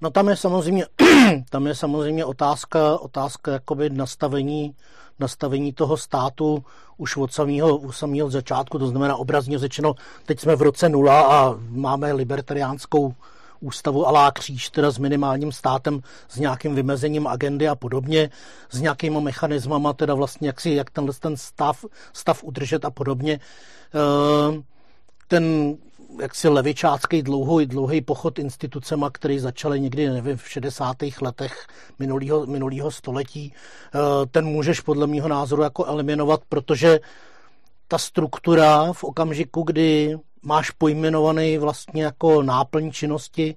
No tam je samozřejmě, tam je samozřejmě otázka, otázka jakoby nastavení, nastavení toho státu už od samého, od samého začátku, to znamená obrazně řečeno, teď jsme v roce nula a máme libertariánskou ústavu alá kříž, teda s minimálním státem, s nějakým vymezením agendy a podobně, s nějakýma mechanismama, teda vlastně jak si, jak tenhle ten stav, stav udržet a podobně. Ehm, ten jaksi levičácký dlouhý, dlouhý pochod institucema, který začaly někdy, nevím, v 60. letech minulého, minulého století, eh, ten můžeš podle mého názoru jako eliminovat, protože ta struktura v okamžiku, kdy máš pojmenovaný vlastně jako náplň činnosti,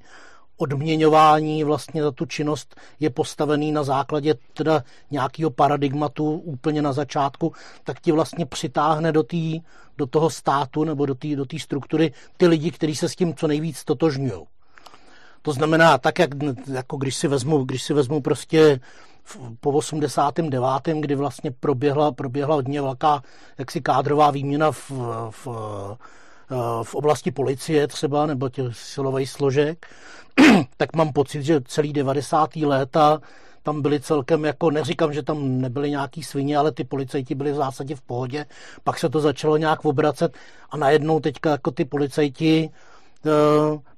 odměňování vlastně za tu činnost je postavený na základě teda nějakého paradigmatu úplně na začátku, tak ti vlastně přitáhne do, tý, do toho státu nebo do té do struktury ty lidi, kteří se s tím co nejvíc totožňují. To znamená, tak jak jako když si vezmu, když si vezmu prostě po 89., kdy vlastně proběhla, proběhla hodně velká jaksi kádrová výměna v, v, v oblasti policie třeba, nebo těch silových složek, tak mám pocit, že celý 90. léta tam byli celkem, jako neříkám, že tam nebyly nějaký svině, ale ty policajti byli v zásadě v pohodě. Pak se to začalo nějak obracet a najednou teďka jako ty policajti eh,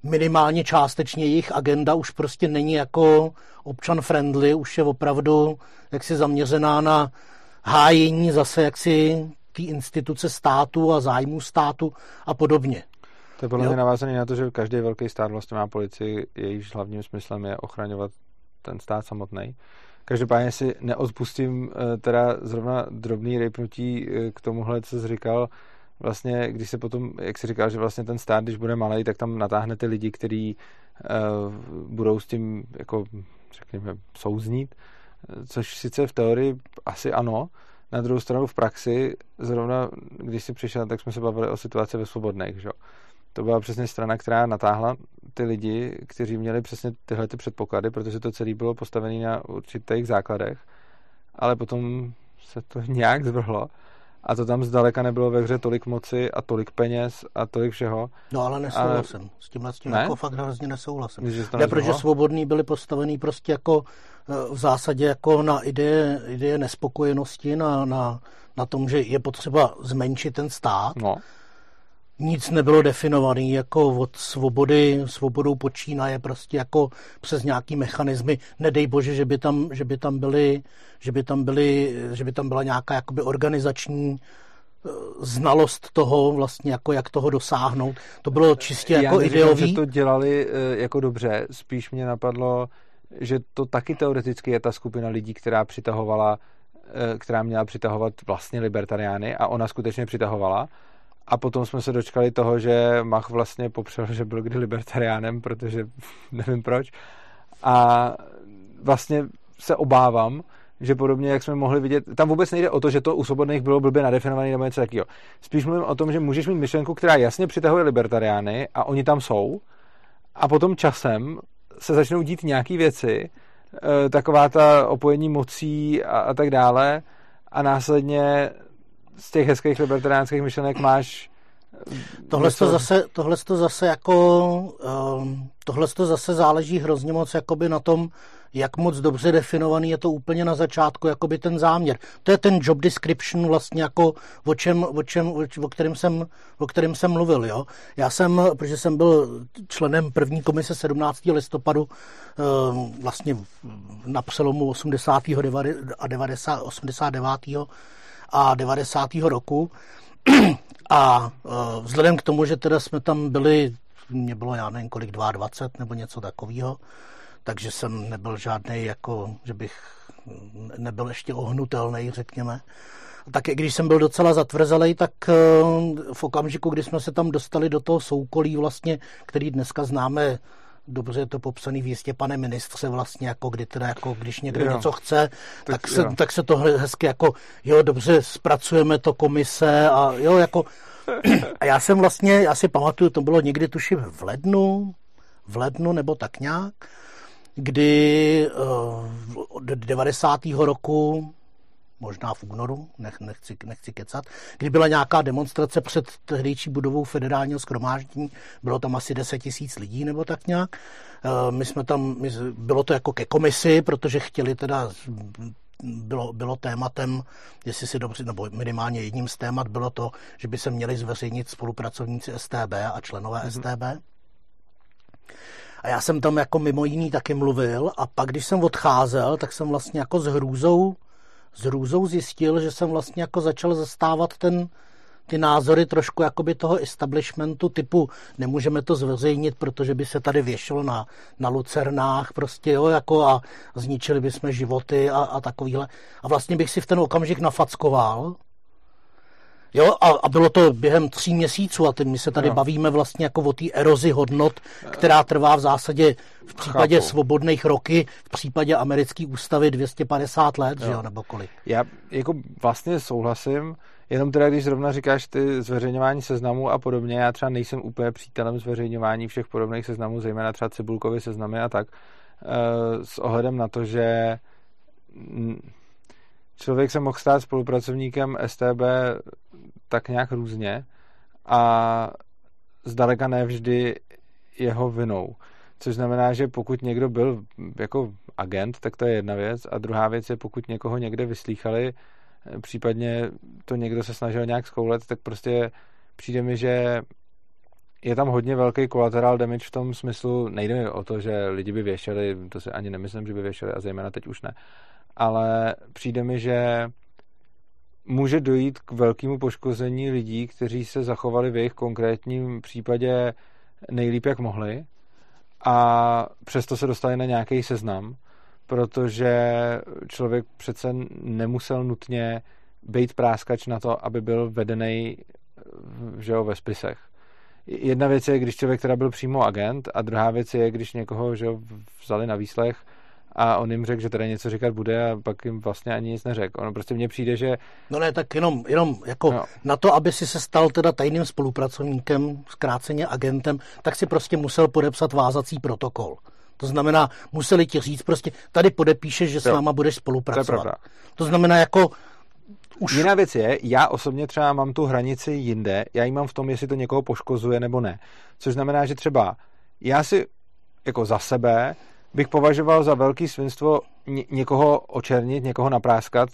minimálně částečně jejich agenda už prostě není jako občan friendly, už je opravdu jaksi zaměřená na hájení zase jaksi té instituce státu a zájmu státu a podobně.
To je podle mě navázané na to, že každý velký stát vlastně má policii, jejíž hlavním smyslem je ochraňovat ten stát samotný. Každopádně si neodpustím eh, teda zrovna drobný rejpnutí eh, k tomuhle, co jsi říkal, vlastně, když se potom, jak si říkal, že vlastně ten stát, když bude malý, tak tam natáhne ty lidi, kteří uh, budou s tím, jako, řekněme, souznít, což sice v teorii asi ano, na druhou stranu v praxi, zrovna když si přišel, tak jsme se bavili o situaci ve svobodných, že? to byla přesně strana, která natáhla ty lidi, kteří měli přesně tyhle ty předpoklady, protože to celé bylo postavené na určitých základech, ale potom se to nějak zvrhlo a to tam zdaleka nebylo ve hře tolik moci a tolik peněz a tolik všeho.
No ale nesouhlasím. Ale... S tímhle s tím ne? jako fakt hrozně nesouhlasím. Ne, protože svobodní byli postavený prostě jako eh, v zásadě jako na ideje, ideje nespokojenosti, na, na, na tom, že je potřeba zmenšit ten stát.
No
nic nebylo definovaný jako od svobody, svobodou počínaje prostě jako přes nějaký mechanismy. Nedej bože, že by tam, že by tam byly, že by tam byly, že by tam byla nějaká jakoby organizační eh, znalost toho, vlastně jako jak toho dosáhnout. To bylo čistě jako Já ideový.
že to dělali eh, jako dobře, spíš mě napadlo, že to taky teoreticky je ta skupina lidí, která přitahovala, eh, která měla přitahovat vlastně libertariány a ona skutečně přitahovala a potom jsme se dočkali toho, že Mach vlastně popřel, že byl kdy libertariánem, protože nevím proč. A vlastně se obávám, že podobně, jak jsme mohli vidět, tam vůbec nejde o to, že to u svobodných bylo blbě nadefinované nebo něco takového. Spíš mluvím o tom, že můžeš mít myšlenku, která jasně přitahuje libertariány a oni tam jsou a potom časem se začnou dít nějaké věci, e, taková ta opojení mocí a, a tak dále a následně z těch hezkých libertariánských myšlenek máš
Tohle to zase, tohle to zase jako, um, tohle to zase záleží hrozně moc jakoby na tom, jak moc dobře definovaný je to úplně na začátku, jakoby ten záměr. To je ten job description vlastně jako o čem, o, čem, o, kterém jsem, o kterém jsem mluvil, jo. Já jsem, protože jsem byl členem první komise 17. listopadu um, vlastně na přelomu 80. a 90, 89 a 90. roku. A e, vzhledem k tomu, že teda jsme tam byli, mě bylo já nevím kolik, 22 nebo něco takového, takže jsem nebyl žádný jako, že bych nebyl ještě ohnutelný, řekněme. Tak když jsem byl docela zatvrzelej, tak e, v okamžiku, kdy jsme se tam dostali do toho soukolí vlastně, který dneska známe dobře je to popsaný v jistě, pane ministře, vlastně, jako kdy teda, jako když někdo jo. něco chce, tak, tak, se, tak se to hezky jako, jo, dobře, zpracujeme to komise a jo, jako, a já jsem vlastně, já si pamatuju, to bylo někdy tuším v lednu, v lednu nebo tak nějak, kdy uh, od 90. roku možná v únoru, nech, nechci, nechci kecat, kdy byla nějaká demonstrace před tehdejší budovou federálního schromáždění, bylo tam asi 10 tisíc lidí nebo tak nějak. Eh, my jsme tam, my, bylo to jako ke komisi, protože chtěli teda bylo, bylo tématem, jestli si dobře, nebo minimálně jedním z témat bylo to, že by se měli zveřejnit spolupracovníci STB a členové mm-hmm. STB. A já jsem tam jako mimo jiný taky mluvil a pak, když jsem odcházel, tak jsem vlastně jako s hrůzou s hrůzou zjistil, že jsem vlastně jako začal zastávat ten, ty názory trošku jakoby toho establishmentu typu nemůžeme to zveřejnit, protože by se tady věšelo na, na lucernách prostě, jo, jako a zničili bychom životy a, a takovýhle. A vlastně bych si v ten okamžik nafackoval, Jo, a, a bylo to během tří měsíců a teď my se tady no. bavíme vlastně jako o té erozi hodnot, která trvá v zásadě v případě Chápu. svobodných roky, v případě americké ústavy 250 let, jo. že jo, nebo kolik.
Já jako vlastně souhlasím, jenom teda když zrovna říkáš ty zveřejňování seznamů a podobně, já třeba nejsem úplně přítelem zveřejňování všech podobných seznamů, zejména třeba cibulkovy seznamy a tak, eh, s ohledem na to, že člověk se mohl stát spolupracovníkem STB tak nějak různě a zdaleka nevždy jeho vinou. Což znamená, že pokud někdo byl jako agent, tak to je jedna věc. A druhá věc je, pokud někoho někde vyslýchali, případně to někdo se snažil nějak skoulet, tak prostě přijde mi, že je tam hodně velký collateral damage v tom smyslu, nejde mi o to, že lidi by věšeli, to si ani nemyslím, že by věšeli a zejména teď už ne, ale přijde mi, že může dojít k velkému poškození lidí, kteří se zachovali v jejich konkrétním případě nejlíp, jak mohli a přesto se dostali na nějaký seznam, protože člověk přece nemusel nutně být práskač na to, aby byl vedený že jo, ve spisech. Jedna věc je, když člověk teda byl přímo agent a druhá věc je, když někoho že jo, vzali na výslech a on jim řekl, že teda něco říkat bude a pak jim vlastně ani nic neřekl. Ono prostě mně přijde, že...
No ne, tak jenom, jenom jako no. na to, aby si se stal teda tajným spolupracovníkem, zkráceně agentem, tak si prostě musel podepsat vázací protokol. To znamená, museli ti říct prostě, tady podepíšeš, že s jo. náma budeš spolupracovat. To, je to znamená jako
už... Jiná věc je, já osobně třeba mám tu hranici jinde, já ji mám v tom, jestli to někoho poškozuje nebo ne. Což znamená, že třeba já si jako za sebe bych považoval za velký svinstvo někoho očernit, někoho napráskat,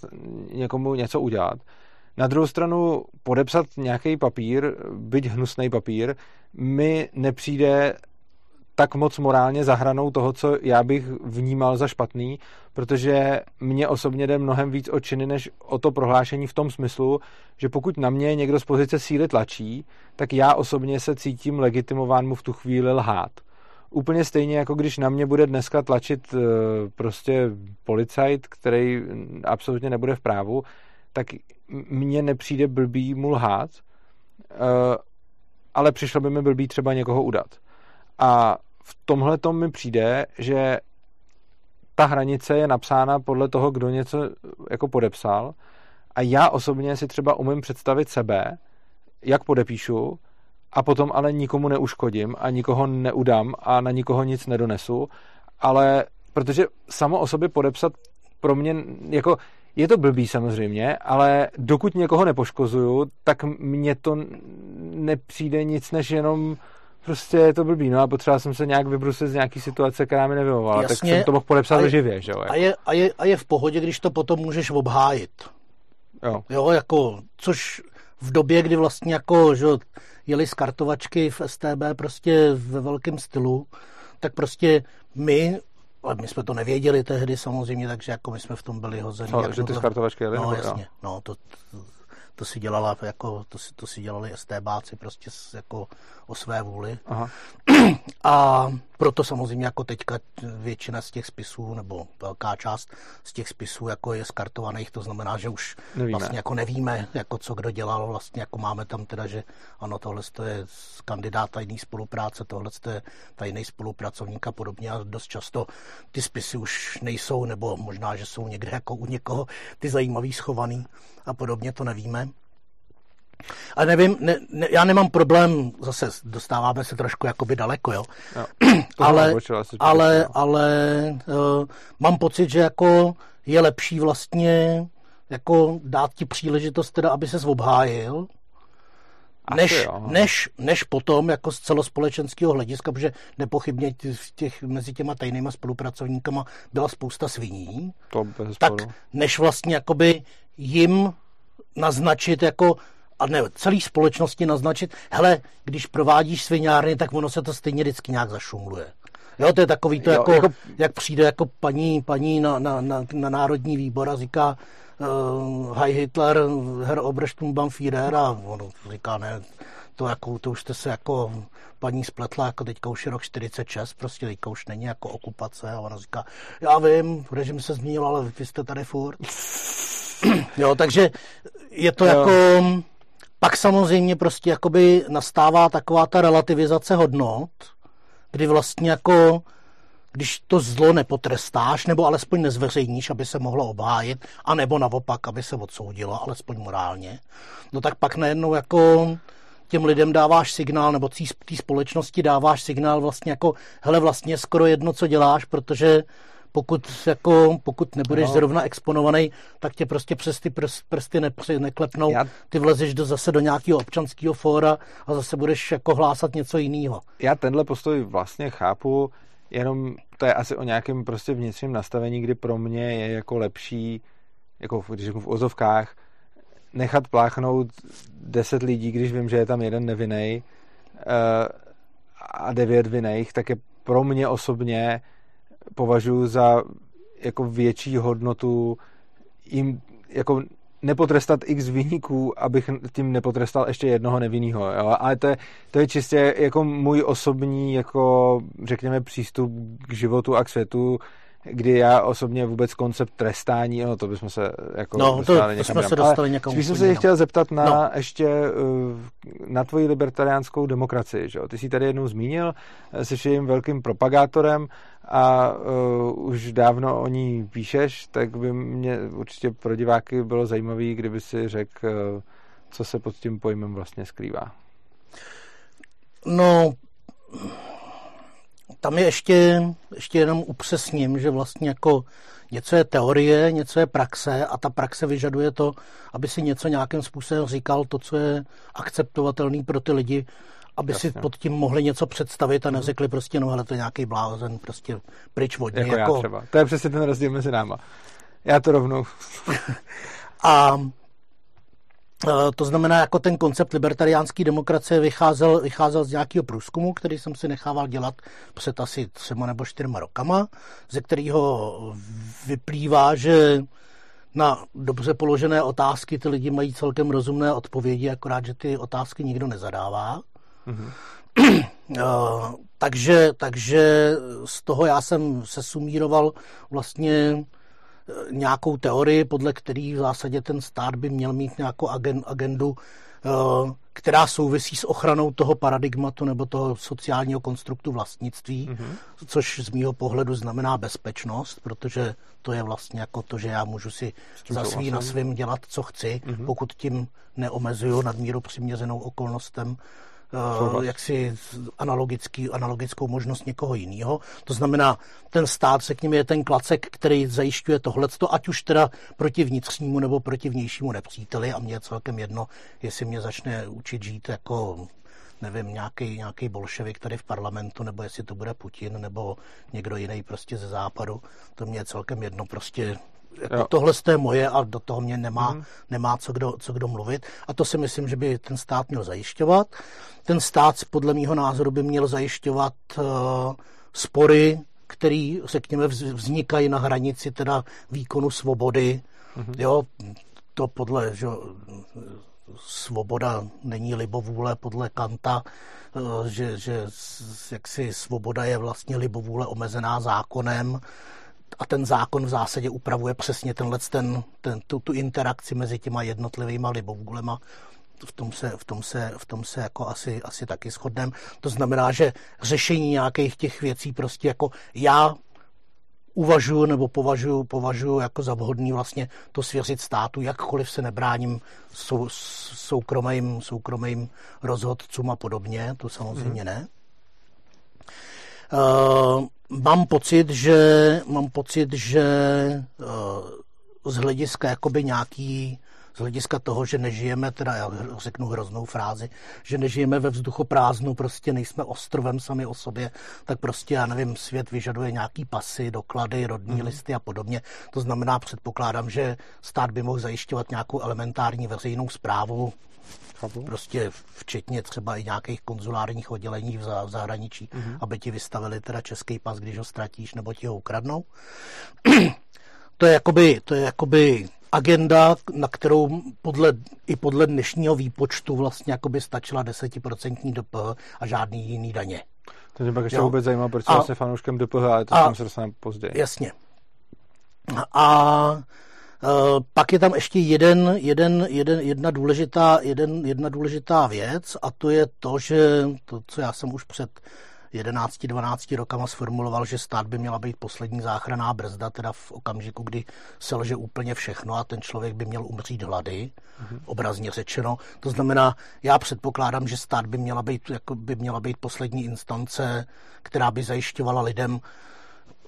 někomu něco udělat. Na druhou stranu podepsat nějaký papír, byť hnusný papír, mi nepřijde tak moc morálně zahranou toho, co já bych vnímal za špatný, protože mně osobně jde mnohem víc o činy, než o to prohlášení v tom smyslu, že pokud na mě někdo z pozice síly tlačí, tak já osobně se cítím legitimován mu v tu chvíli lhát. Úplně stejně jako když na mě bude dneska tlačit eh, prostě policajt, který absolutně nebude v právu, tak mně nepřijde blbý mu lhát, eh, ale přišlo by mi blbý třeba někoho udat. A v tomhle tom mi přijde, že ta hranice je napsána podle toho, kdo něco jako podepsal a já osobně si třeba umím představit sebe, jak podepíšu a potom ale nikomu neuškodím a nikoho neudám a na nikoho nic nedonesu, ale protože samo o sobě podepsat pro mě jako je to blbý samozřejmě, ale dokud někoho nepoškozuju, tak mně to nepřijde nic než jenom prostě je to blbý, no a potřeba jsem se nějak vybrusit z nějaký situace, která mi nevyhovovala, tak jsem to mohl podepsat živě, že jo?
A je, a, je, a je v pohodě, když to potom můžeš obhájit. Jo. Jo, jako, což v době, kdy vlastně jako, že jeli z kartovačky v STB prostě ve velkém stylu, tak prostě my, ale my jsme to nevěděli tehdy samozřejmě, takže jako my jsme v tom byli hozeni.
No, že ty to, z kartovačky jeli?
No, jasně, no, to, to si dělala jako, to si, to si dělali STBáci prostě jako o své vůli. Aha. A proto samozřejmě jako teďka většina z těch spisů, nebo velká část z těch spisů jako je skartovaných, to znamená, že už nevíme. vlastně jako nevíme, jako co kdo dělal, vlastně jako máme tam teda, že ano, tohle je kandidát tajný spolupráce, tohle je tajný spolupracovník a podobně a dost často ty spisy už nejsou, nebo možná, že jsou někde jako u někoho ty zajímavý schovaný a podobně, to nevíme. A nevím, ne, ne, já nemám problém, zase dostáváme se trošku jakoby daleko, jo. jo. Ale, ale, ale uh, mám pocit, že jako je lepší vlastně jako dát ti příležitost teda, aby se obhájil, než, než, než potom jako z celospolečenského hlediska, protože nepochybně v těch, mezi těma tajnýma spolupracovníkama byla spousta sviní,
to
tak než vlastně jakoby jim naznačit jako a ne, celý společnosti naznačit, hele, když provádíš sviňárny, tak ono se to stejně vždycky nějak zašumluje. Jo, to je takový to, jo, jako, jako, jak přijde jako paní, paní na, na, na, na národní výbor a říká uh, Hi Hitler, Herr Obersturmbannführer a ono říká, ne, to, jako, to už jste se jako paní spletla, jako teďka už je rok 46, prostě teďka už není jako okupace a ona říká, já vím, režim se změnil, ale vy jste tady furt. jo, takže je to jo. jako pak samozřejmě prostě jakoby nastává taková ta relativizace hodnot, kdy vlastně jako když to zlo nepotrestáš, nebo alespoň nezveřejníš, aby se mohlo obhájit, a nebo naopak, aby se odsoudilo, alespoň morálně, no tak pak najednou jako těm lidem dáváš signál, nebo té společnosti dáváš signál vlastně jako, hele, vlastně skoro jedno, co děláš, protože pokud, jako, pokud nebudeš no. zrovna exponovaný, tak tě prostě přes ty prst, prsty ne, neklepnou. Já... Ty vlezeš do, zase do nějakého občanského fóra a zase budeš jako hlásat něco jiného.
Já tenhle postoj vlastně chápu, jenom to je asi o nějakém prostě vnitřním nastavení, kdy pro mě je jako lepší, jako když řeknu v ozovkách, nechat pláchnout deset lidí, když vím, že je tam jeden nevinný eh, a devět viných, tak je pro mě osobně považuji za jako větší hodnotu jim jako nepotrestat x vyníků, abych tím nepotrestal ještě jednoho nevinného. Ale to je, to je čistě jako můj osobní, jako řekněme, přístup k životu a k světu, kdy já osobně vůbec koncept trestání, no to bychom se jako
no, dostali to, jsme se dostali někam
Spíš jsem se chtěl zeptat na no. ještě eh, na tvoji libertariánskou demokracii. Že? Ty jsi tady jednou zmínil, eh, jsi jejím velkým propagátorem a uh, už dávno o ní píšeš, tak by mě určitě pro diváky bylo zajímavé, kdyby si řekl, uh, co se pod tím pojmem vlastně skrývá.
No, tam je ještě, ještě jenom upřesním, že vlastně jako něco je teorie, něco je praxe a ta praxe vyžaduje to, aby si něco nějakým způsobem říkal to, co je akceptovatelný pro ty lidi, aby Jasně. si pod tím mohli něco představit a mhm. neřekli prostě, no ale to je nějaký blázen, prostě pryč vodně.
Jako, jako... já třeba. To je přesně ten rozdíl mezi náma. Já to rovnou.
a to znamená, jako ten koncept libertariánské demokracie vycházel, vycházel z nějakého průzkumu, který jsem si nechával dělat před asi třema nebo čtyřma rokama, ze kterého vyplývá, že na dobře položené otázky ty lidi mají celkem rozumné odpovědi, akorát, že ty otázky nikdo nezadává. Mm-hmm. takže, takže z toho já jsem se sumíroval vlastně nějakou teorii, podle který v zásadě ten stát by měl mít nějakou agendu, eh, která souvisí s ochranou toho paradigmatu nebo toho sociálního konstruktu vlastnictví, mm-hmm. což z mýho pohledu znamená bezpečnost, protože to je vlastně jako to, že já můžu si za svý na svým dělat, co chci, mm-hmm. pokud tím neomezuju nadmíru přiměřenou okolnostem uh, jaksi analogický, analogickou možnost někoho jiného. To znamená, ten stát, řekněme, je ten klacek, který zajišťuje tohleto, ať už teda proti vnitřnímu nebo proti vnějšímu nepříteli a mě je celkem jedno, jestli mě začne učit žít jako nevím, nějaký, nějaký bolševik tady v parlamentu, nebo jestli to bude Putin, nebo někdo jiný prostě ze západu. To mě je celkem jedno, prostě jako tohle je moje a do toho mě nemá, mm. nemá co, kdo, co kdo mluvit. A to si myslím, že by ten stát měl zajišťovat. Ten stát podle mého názoru by měl zajišťovat uh, spory, které, řekněme, vznikají na hranici teda výkonu svobody. Mm-hmm. Jo, to podle, že svoboda není libovůle podle Kanta, eh, že, že jaksi svoboda je vlastně libovůle omezená zákonem a ten zákon v zásadě upravuje přesně tenhle, ten, ten, tu, tu interakci mezi těma jednotlivýma libovůlema. V tom se, v tom se, v tom se jako asi, asi taky shodneme. To znamená, že řešení nějakých těch věcí prostě jako já uvažuji nebo považuji, považuji jako za vhodný vlastně to svěřit státu, jakkoliv se nebráním sou, soukromým, soukromým rozhodcům a podobně, to samozřejmě mm. ne. Uh, mám pocit, že mám pocit, že uh, z hlediska jakoby nějaký z hlediska toho, že nežijeme, teda já řeknu hroznou frázi, že nežijeme ve vzduchoprázdnu, prostě nejsme ostrovem sami o sobě, tak prostě, já nevím, svět vyžaduje nějaký pasy, doklady, rodní mm. listy a podobně. To znamená, předpokládám, že stát by mohl zajišťovat nějakou elementární veřejnou zprávu, Chápu. Prostě včetně třeba i nějakých konzulárních oddělení v, zahraničí, mm-hmm. aby ti vystavili teda český pas, když ho ztratíš nebo ti ho ukradnou. to je jakoby, to je jakoby agenda, na kterou podle, i podle dnešního výpočtu vlastně jakoby stačila desetiprocentní DPH a žádný jiný daně.
To mě pak ještě jo. vůbec zajímá, proč jsem vlastně fanouškem DPH, ale to a, se dostaneme později.
Jasně. A pak je tam ještě jeden, jeden, jeden, jedna, důležitá, jeden, jedna důležitá věc a to je to, že to, co já jsem už před 11-12 rokama sformuloval, že stát by měla být poslední záchranná brzda, teda v okamžiku, kdy selže úplně všechno a ten člověk by měl umřít hlady, mm-hmm. obrazně řečeno. To znamená, já předpokládám, že stát by měla být, jako by měla být poslední instance, která by zajišťovala lidem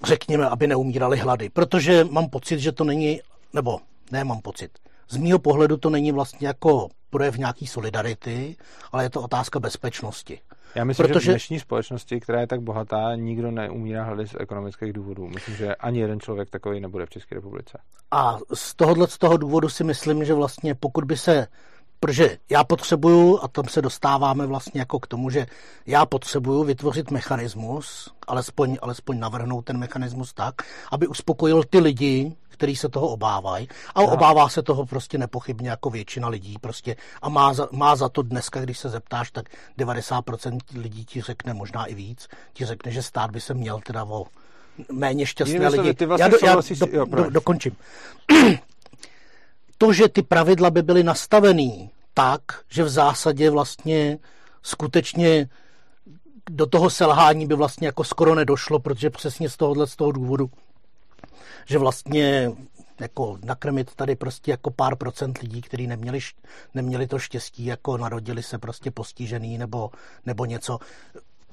řekněme, aby neumírali hlady. Protože mám pocit, že to není, nebo ne mám pocit, z mýho pohledu to není vlastně jako projev nějaký solidarity, ale je to otázka bezpečnosti.
Já myslím, Protože... že v dnešní společnosti, která je tak bohatá, nikdo neumírá hlady z ekonomických důvodů. Myslím, že ani jeden člověk takový nebude v České republice.
A z tohohle z toho důvodu si myslím, že vlastně pokud by se protože já potřebuju, a tam se dostáváme vlastně jako k tomu, že já potřebuju vytvořit mechanismus, alespoň, alespoň navrhnout ten mechanismus tak, aby uspokojil ty lidi, kteří se toho obávají. A Aha. obává se toho prostě nepochybně jako většina lidí prostě. A má za, má za to dneska, když se zeptáš, tak 90% lidí ti řekne, možná i víc, ti řekne, že stát by se měl teda o méně šťastné lidi.
Ty vlastně já, do, já do,
do, dokončím. To, že ty pravidla by byly nastavený tak, že v zásadě vlastně skutečně do toho selhání by vlastně jako skoro nedošlo, protože přesně z tohohle z toho důvodu, že vlastně jako nakrmit tady prostě jako pár procent lidí, kteří neměli, neměli to štěstí, jako narodili se prostě postižený nebo, nebo něco,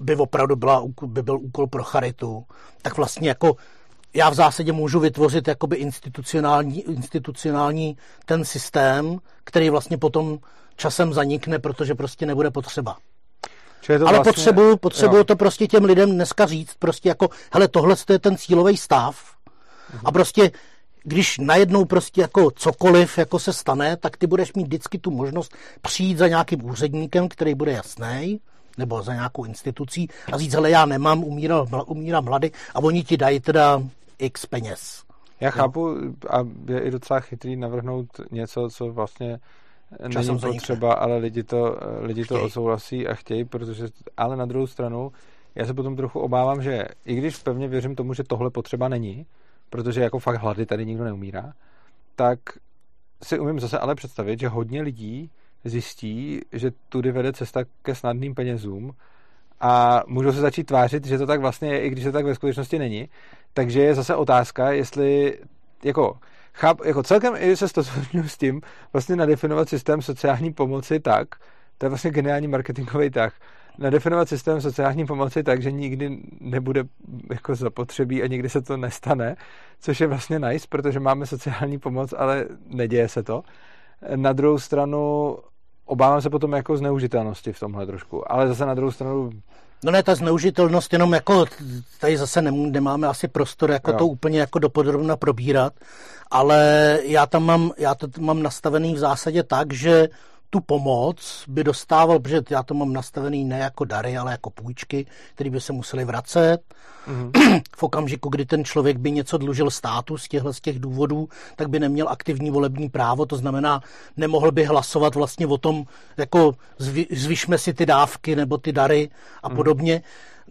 by opravdu byla, by byl úkol pro charitu, tak vlastně jako já v zásadě můžu vytvořit jakoby institucionální, institucionální ten systém, který vlastně potom časem zanikne, protože prostě nebude potřeba. To Ale vlastně, potřebuju, potřebuju to prostě těm lidem dneska říct, prostě jako, hele, tohle je ten cílový stav mhm. a prostě když najednou prostě jako cokoliv jako se stane, tak ty budeš mít vždycky tu možnost přijít za nějakým úředníkem, který bude jasný, nebo za nějakou institucí a říct, hele, já nemám, umírám, umírám mlady a oni ti dají teda x peněz.
Já chápu a je i docela chytrý navrhnout něco, co vlastně Časem není potřeba, ale lidi to, lidi to odsouhlasí a chtějí, protože, ale na druhou stranu, já se potom trochu obávám, že i když pevně věřím tomu, že tohle potřeba není, protože jako fakt hlady tady nikdo neumírá, tak si umím zase ale představit, že hodně lidí zjistí, že tudy vede cesta ke snadným penězům a můžou se začít tvářit, že to tak vlastně je, i když to tak ve skutečnosti není. Takže je zase otázka, jestli jako cháp, jako celkem i se stotožňuji s tím vlastně nadefinovat systém sociální pomoci tak, to je vlastně geniální marketingový tah, nadefinovat systém sociální pomoci tak, že nikdy nebude jako zapotřebí a nikdy se to nestane, což je vlastně nice, protože máme sociální pomoc, ale neděje se to. Na druhou stranu obávám se potom jako zneužitelnosti v tomhle trošku, ale zase na druhou stranu
No ne, ta zneužitelnost jenom jako, tady zase nemáme asi prostor jako jo. to úplně jako dopodrobna probírat, ale já tam mám, já to mám nastavený v zásadě tak, že tu pomoc by dostával, protože já to mám nastavený ne jako dary, ale jako půjčky, které by se musely vracet. Mm-hmm. V okamžiku, kdy ten člověk by něco dlužil státu z těchto z těch důvodů, tak by neměl aktivní volební právo, to znamená, nemohl by hlasovat vlastně o tom, jako zvyšme si ty dávky nebo ty dary a mm-hmm. podobně.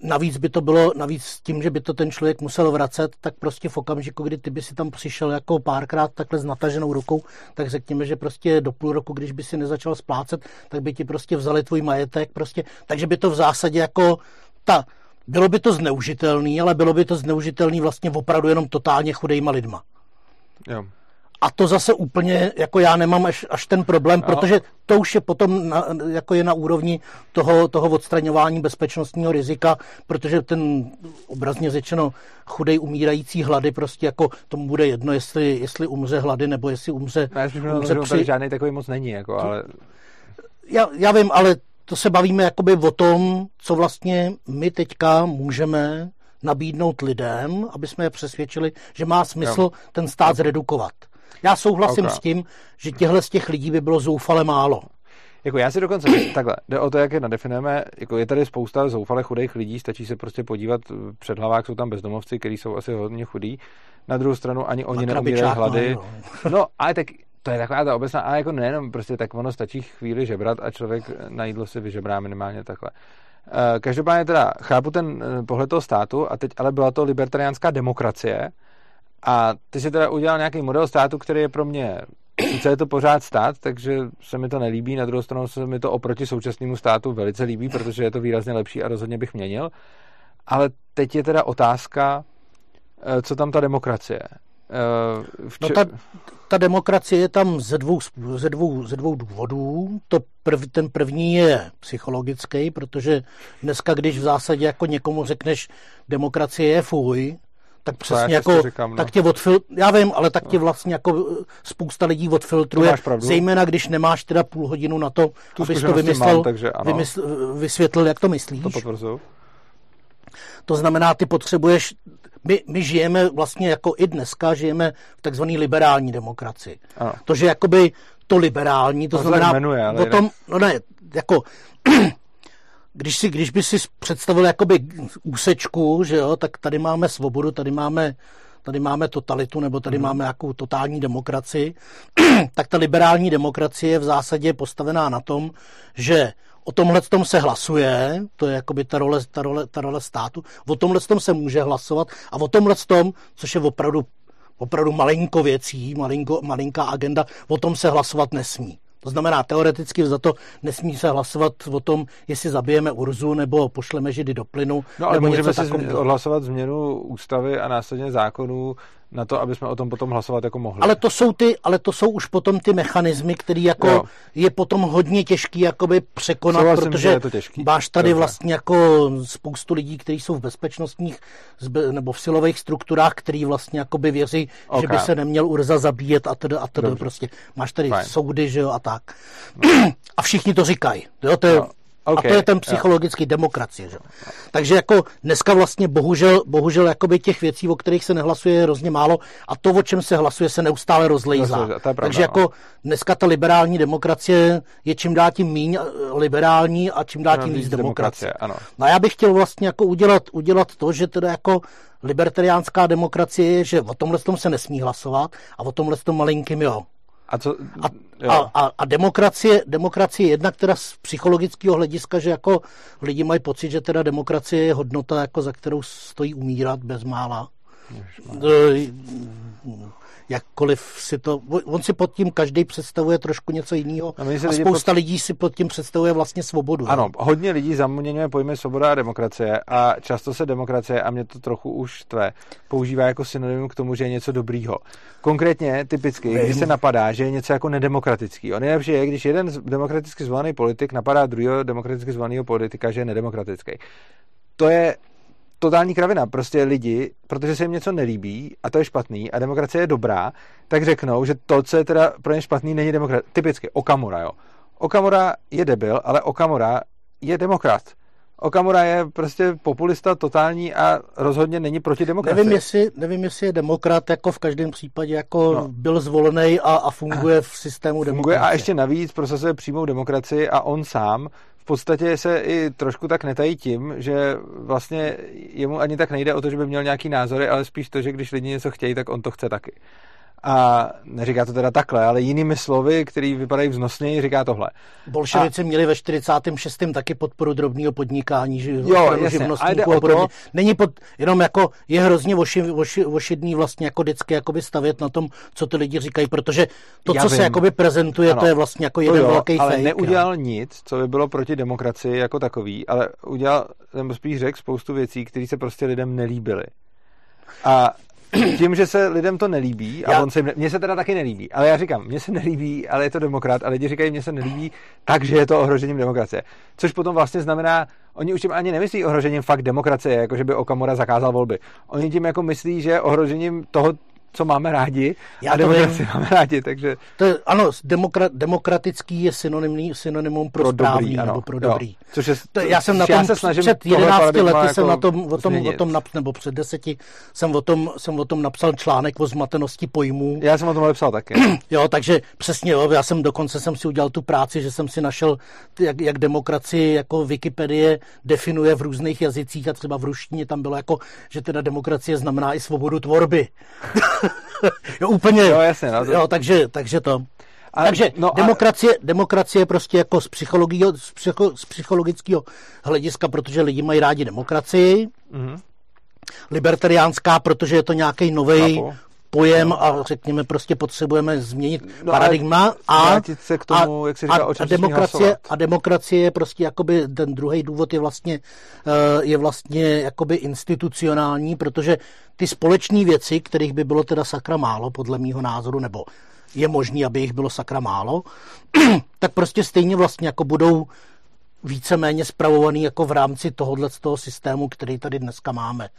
Navíc by to bylo, navíc tím, že by to ten člověk musel vracet, tak prostě v okamžiku, kdy ty by si tam přišel jako párkrát takhle s nataženou rukou, tak řekněme, že prostě do půl roku, když by si nezačal splácet, tak by ti prostě vzali tvůj majetek, prostě, takže by to v zásadě jako ta, bylo by to zneužitelný, ale bylo by to zneužitelný vlastně opravdu jenom totálně chudejma lidma.
Jo.
A to zase úplně, jako já nemám až, až ten problém, no. protože to už je potom na, jako je na úrovni toho, toho odstraňování bezpečnostního rizika, protože ten obrazně řečeno chudej umírající hlady prostě jako tomu bude jedno, jestli, jestli umře hlady nebo jestli umře,
ne, umře při... žádný takový moc není, jako, ale...
Já, já vím, ale to se bavíme jakoby o tom, co vlastně my teďka můžeme nabídnout lidem, aby jsme je přesvědčili, že má smysl jo. ten stát zredukovat. Já souhlasím okay. s tím, že těchto z těch lidí by bylo zoufale málo.
Jako já si dokonce, takhle, jde o to, jak je nadefinujeme, jako je tady spousta zoufale chudých lidí, stačí se prostě podívat, před hlavák jsou tam bezdomovci, kteří jsou asi hodně chudí, na druhou stranu ani oni neumírají hlady. No. no, ale tak to je taková ta obecná, ale jako nejenom prostě tak ono stačí chvíli žebrat a člověk na jídlo si vyžebrá minimálně takhle. Eh, každopádně teda chápu ten eh, pohled toho státu a teď ale byla to libertariánská demokracie, a ty si teda udělal nějaký model státu, který je pro mě, sice je to pořád stát, takže se mi to nelíbí, na druhou stranu se mi to oproti současnému státu velice líbí, protože je to výrazně lepší a rozhodně bych měnil. Ale teď je teda otázka, eh, co tam ta demokracie.
Eh, vče... No ta, ta demokracie je tam ze dvou, ze dvou, ze dvou důvodů. To prv, ten první je psychologický, protože dneska, když v zásadě jako někomu řekneš, demokracie je fuj, tak přesně jako, říkám, no. tak tě odfil, já vím, ale tak tě no. vlastně jako eh, spousta lidí odfiltruje, zejména když nemáš teda půl hodinu na to, tu abys to vymyslel, mám, takže ano. Vymysl, vysvětlil, jak to myslíš.
To potvrzuji.
To znamená, ty potřebuješ, my, my žijeme vlastně jako i dneska, žijeme v takzvané liberální demokracii. Ano. To, že jakoby to liberální, to, to znamená jmenuje, ale o tom, no ne, jako když, si, když by si představil jakoby úsečku, že jo, tak tady máme svobodu, tady máme, tady máme totalitu, nebo tady hmm. máme jakou totální demokracii, tak ta liberální demokracie je v zásadě postavená na tom, že o tomhle tom se hlasuje, to je jakoby ta role, ta role, ta role státu, o tomhle tom se může hlasovat a o tomhle tom, což je opravdu, opravdu malinko věcí, malinko, malinká agenda, o tom se hlasovat nesmí. To znamená, teoreticky za to nesmí se hlasovat o tom, jestli zabijeme Urzu nebo pošleme Židy do plynu.
No ale můžeme si odhlasovat změnu ústavy a následně zákonů na to, aby jsme o tom potom hlasovat jako mohli.
Ale to jsou, ty, ale to jsou už potom ty mechanismy, které jako jo. je potom hodně těžký jakoby překonat, Souhlasím, protože je to těžký. máš tady Dobře. vlastně jako spoustu lidí, kteří jsou v bezpečnostních nebo v silových strukturách, který vlastně jakoby věří, okay. že by se neměl Urza zabíjet a tedy a tedy prostě. Máš tady Fine. soudy, že jo, a tak. No. a všichni to říkají. Jo, to je no. Okay, a to je ten psychologický jo. demokracie. Že? Takže jako dneska vlastně bohužel, bohužel jakoby těch věcí, o kterých se nehlasuje, je hrozně málo a to, o čem se hlasuje, se neustále rozlejzá. Takže jako no. dneska ta liberální demokracie je čím dál tím míň eh, liberální a čím dál tím víc demokracie. Ano. No a já bych chtěl vlastně jako udělat, udělat to, že teda jako libertariánská demokracie je, že o tomhle tom se nesmí hlasovat a o tomhle tom malinkým jo.
A, co,
a, a, a, a demokracie, demokracie jednak teda z psychologického hlediska, že jako lidi mají pocit, že teda demokracie je hodnota, jako za kterou stojí umírat bezmála. Ježmar jakkoliv si to, on si pod tím každý představuje trošku něco jiného a, a spousta pod... lidí si pod tím představuje vlastně svobodu.
Ano, ne? hodně lidí zaměňuje pojmy svoboda a demokracie a často se demokracie, a mě to trochu už tvé, používá jako synonymum k tomu, že je něco dobrýho. Konkrétně, typicky, Vím. když se napadá, že je něco jako nedemokratický. On nejlepší je, když jeden demokraticky zvolený politik napadá druhého demokraticky zvoleného politika, že je nedemokratický. To je totální kravina. Prostě lidi, protože se jim něco nelíbí a to je špatný a demokracie je dobrá, tak řeknou, že to, co je teda pro ně špatný, není demokrat. Typicky Okamura, jo. Okamura je debil, ale Okamura je demokrat. Okamura je prostě populista totální a rozhodně není proti demokracii.
Nevím, jestli, nevím, jestli je demokrat jako v každém případě jako no. byl zvolený a, a funguje v systému funguje demokracie.
Funguje a ještě navíc prosazuje přímou demokracii a on sám podstatě se i trošku tak netají tím, že vlastně jemu ani tak nejde o to, že by měl nějaký názory, ale spíš to, že když lidi něco chtějí, tak on to chce taky. A neříká to teda takhle, ale jinými slovy, který vypadají vznosněji, říká tohle.
Bolševici a... měli ve 46. taky podporu drobného podnikání, že jo, jasně, a, jde to... Není pod, jenom jako je hrozně oši, oši, ošidný vlastně jako vždycky jakoby stavět na tom, co ty lidi říkají, protože to, Já co vím. se jakoby prezentuje, ano, to je vlastně jako jeden jo, velký
ale
fake.
neudělal jo. nic, co by bylo proti demokracii jako takový, ale udělal, nebo spíš řekl spoustu věcí, které se prostě lidem nelíbily. A tím, že se lidem to nelíbí, a já... on se, mně se teda taky nelíbí, ale já říkám, mně se nelíbí, ale je to demokrat a lidi říkají, mně se nelíbí, takže je to ohrožením demokracie. Což potom vlastně znamená, oni už tím ani nemyslí ohrožením fakt demokracie, jako že by Okamura zakázal volby. Oni tím jako myslí, že ohrožením toho, co máme rádi Já a demokracii máme rádi, takže...
To je, ano, demokra, demokratický je synonymní, synonymum pro, pro správný, dobrý, ano, nebo pro dobrý. Jo,
což je,
to, já jsem na tom, já se snažím před 11 lety jako jsem na tom, o tom, o tom naps, nebo před deseti jsem o, tom, jsem o tom napsal článek o zmatenosti pojmů.
Já jsem o tom napsal taky.
jo, takže přesně, jo, já jsem dokonce jsem si udělal tu práci, že jsem si našel, jak, jak demokracii jako Wikipedie definuje v různých jazycích a třeba v ruštině tam bylo jako, že teda demokracie znamená i svobodu tvorby. jo, úplně.
Jo, jasně. No,
to... jo, takže, takže to. A, Takže no demokracie, a... demokracie prostě jako z, psychologi, z, psycho, z psychologického hlediska, protože lidi mají rádi demokracii. Mm-hmm. Libertariánská, protože je to nějaký nový pojem no. a řekněme prostě potřebujeme změnit no, paradigma
a, se k tomu, a, jak se říká, a,
a, demokracie, a demokracie je prostě jakoby ten druhý důvod je vlastně, eh, je vlastně jakoby institucionální, protože ty společné věci, kterých by bylo teda sakra málo, podle mýho názoru, nebo je možný, aby jich bylo sakra málo, tak prostě stejně vlastně jako budou víceméně spravovaný jako v rámci tohohle toho systému, který tady dneska máme.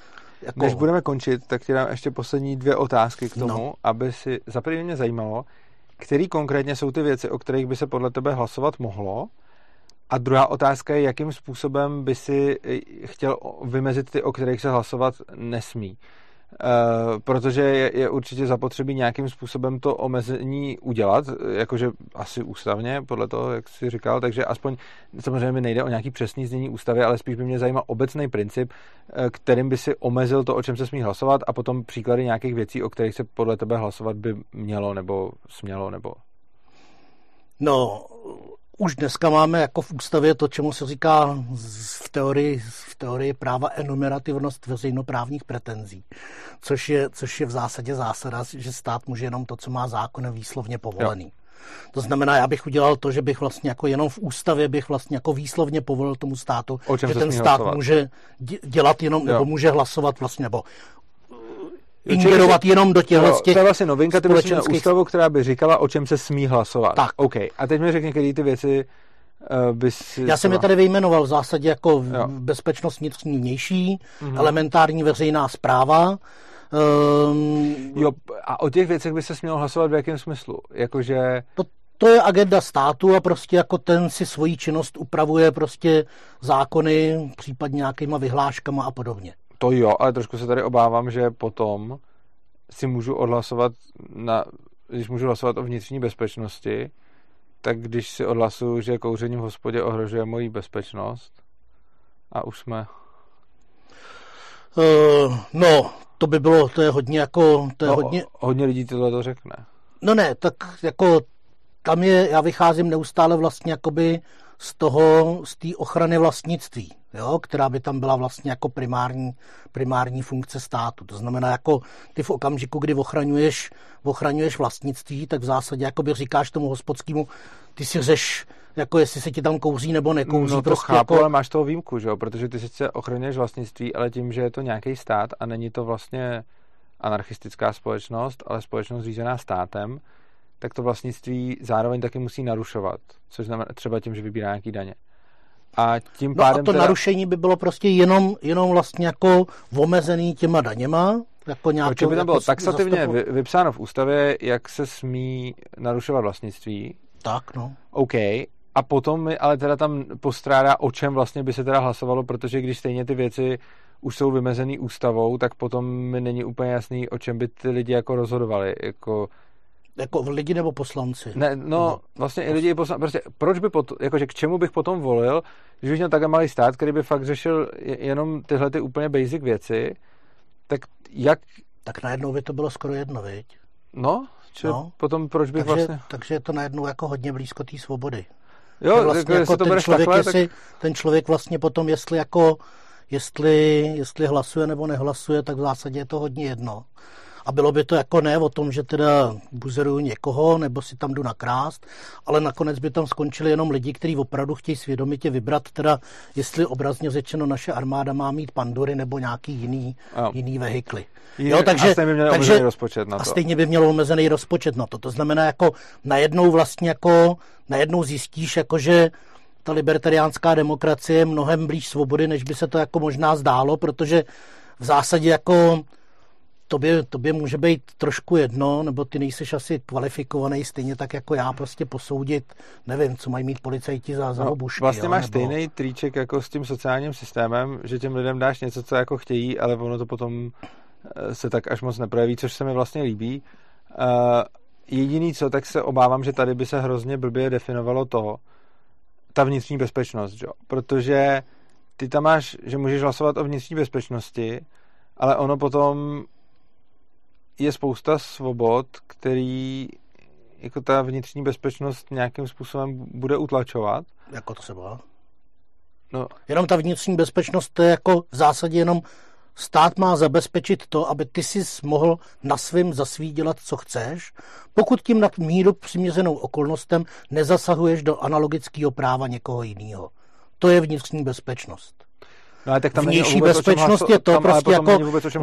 Jako...
Než budeme končit, tak ti dám ještě poslední dvě otázky k tomu, no. aby si za mě zajímalo, který konkrétně jsou ty věci, o kterých by se podle tebe hlasovat mohlo. A druhá otázka je, jakým způsobem by si chtěl vymezit ty, o kterých se hlasovat nesmí. Uh, protože je, je určitě zapotřebí nějakým způsobem to omezení udělat, jakože asi ústavně, podle toho, jak jsi říkal, takže aspoň samozřejmě mi nejde o nějaký přesný znění ústavy, ale spíš by mě zajímal obecný princip, eh, kterým by si omezil to, o čem se smí hlasovat a potom příklady nějakých věcí, o kterých se podle tebe hlasovat by mělo nebo smělo nebo...
No, už dneska máme jako v ústavě to, čemu se říká v teorii, v teorii práva enumerativnost veřejnoprávních pretenzí, což je, což je v zásadě zásada, že stát může jenom to, co má zákon výslovně povolený. Jo. To znamená, já bych udělal to, že bych vlastně jako jenom v ústavě bych vlastně jako výslovně povolil tomu státu, že ten stát hlasovat? může dělat jenom, jo. nebo může hlasovat vlastně, nebo ingerovat jenom do těchto
těch To je vlastně novinka, ty bys ústavu, která by říkala, o čem se smí hlasovat. Tak. OK. A teď mi řekni, které ty věci uh, bys...
Já jsem je tady vyjmenoval v zásadě jako jo. bezpečnost vnitřní vnější, mm-hmm. elementární veřejná zpráva,
Um, jo, a o těch věcech by se smělo hlasovat v jakém smyslu? Jakože...
To, to je agenda státu a prostě jako ten si svoji činnost upravuje prostě zákony, případně nějakýma vyhláškama a podobně.
To jo, ale trošku se tady obávám, že potom si můžu odhlasovat, na, když můžu hlasovat o vnitřní bezpečnosti, tak když si odhlasuju, že kouření v hospodě ohrožuje moji bezpečnost. A už jsme...
Uh, no, to by bylo, to je hodně jako, to je no, hodně...
Hodně lidí tohle to řekne.
No ne, tak jako tam je, já vycházím neustále vlastně jakoby z toho, z té ochrany vlastnictví, jo, která by tam byla vlastně jako primární, primární funkce státu. To znamená, jako ty v okamžiku, kdy ochraňuješ, ochraňuješ vlastnictví, tak v zásadě jakoby říkáš tomu hospodskému, ty si řeš, jako jestli se ti tam kouří nebo nekouří.
No to
prostě
chápu,
jako...
ale máš toho výjimku, že jo? protože ty sice ochraňuješ vlastnictví, ale tím, že je to nějaký stát a není to vlastně anarchistická společnost, ale společnost řízená státem, tak to vlastnictví zároveň taky musí narušovat, což znamená třeba tím, že vybírá nějaký daně. A tím pádem
no a to teda... narušení by bylo prostě jenom, jenom vlastně jako omezený těma daněma, jako nějakou,
Proč by tam bylo jako taxativně zastupu... vypsáno v ústavě, jak se smí narušovat vlastnictví.
Tak, no.
OK. A potom mi ale teda tam postrádá, o čem vlastně by se teda hlasovalo, protože když stejně ty věci už jsou vymezený ústavou, tak potom mi není úplně jasný, o čem by ty lidi jako rozhodovali. Jako
jako lidi nebo poslanci?
Ne, no, no vlastně i lidi i poslanci. Prostě proč by potom, jakože k čemu bych potom volil, když bych měl takhle malý stát, který by fakt řešil jenom tyhle ty úplně basic věci, tak jak...
Tak najednou by to bylo skoro jedno, viď?
No, či no. potom proč bych
takže,
vlastně...
Takže je to najednou jako hodně blízko té svobody.
Jo, vlastně jako, to ten člověk,
takhle,
jestli,
tak... ten člověk vlastně potom, jestli jako jestli, jestli hlasuje nebo nehlasuje, tak v zásadě je to hodně jedno. A bylo by to jako ne o tom, že teda buzeruju někoho nebo si tam jdu nakrást, ale nakonec by tam skončili jenom lidi, kteří opravdu chtějí svědomitě vybrat, teda jestli obrazně řečeno naše armáda má mít pandury nebo nějaký jiný,
jo.
jiný vehikly.
Jo, takže, a stejně by měl takže, omezený rozpočet na to.
A stejně by měl omezený rozpočet na to. To znamená, jako najednou vlastně jako, najednou zjistíš, jako že ta libertariánská demokracie je mnohem blíž svobody, než by se to jako možná zdálo, protože v zásadě jako tobě, tobě může být trošku jedno, nebo ty nejseš asi kvalifikovaný stejně tak jako já prostě posoudit, nevím, co mají mít policajti za, za no, obušky.
Vlastně
jo,
máš
nebo...
stejný triček jako s tím sociálním systémem, že těm lidem dáš něco, co jako chtějí, ale ono to potom eh, se tak až moc neprojeví, což se mi vlastně líbí. Uh, jediný co, tak se obávám, že tady by se hrozně blbě definovalo to, ta vnitřní bezpečnost, jo? protože ty tam máš, že můžeš hlasovat o vnitřní bezpečnosti, ale ono potom je spousta svobod, který jako ta vnitřní bezpečnost nějakým způsobem bude utlačovat.
Jako třeba?
No.
Jenom ta vnitřní bezpečnost, to je jako v zásadě jenom stát má zabezpečit to, aby ty si mohl na svým zasví dělat, co chceš, pokud tím nad míru přiměřenou okolnostem nezasahuješ do analogického práva někoho jiného. To je vnitřní bezpečnost.
No, ale tak tam
vnější bezpečnost je to
tam
prostě jako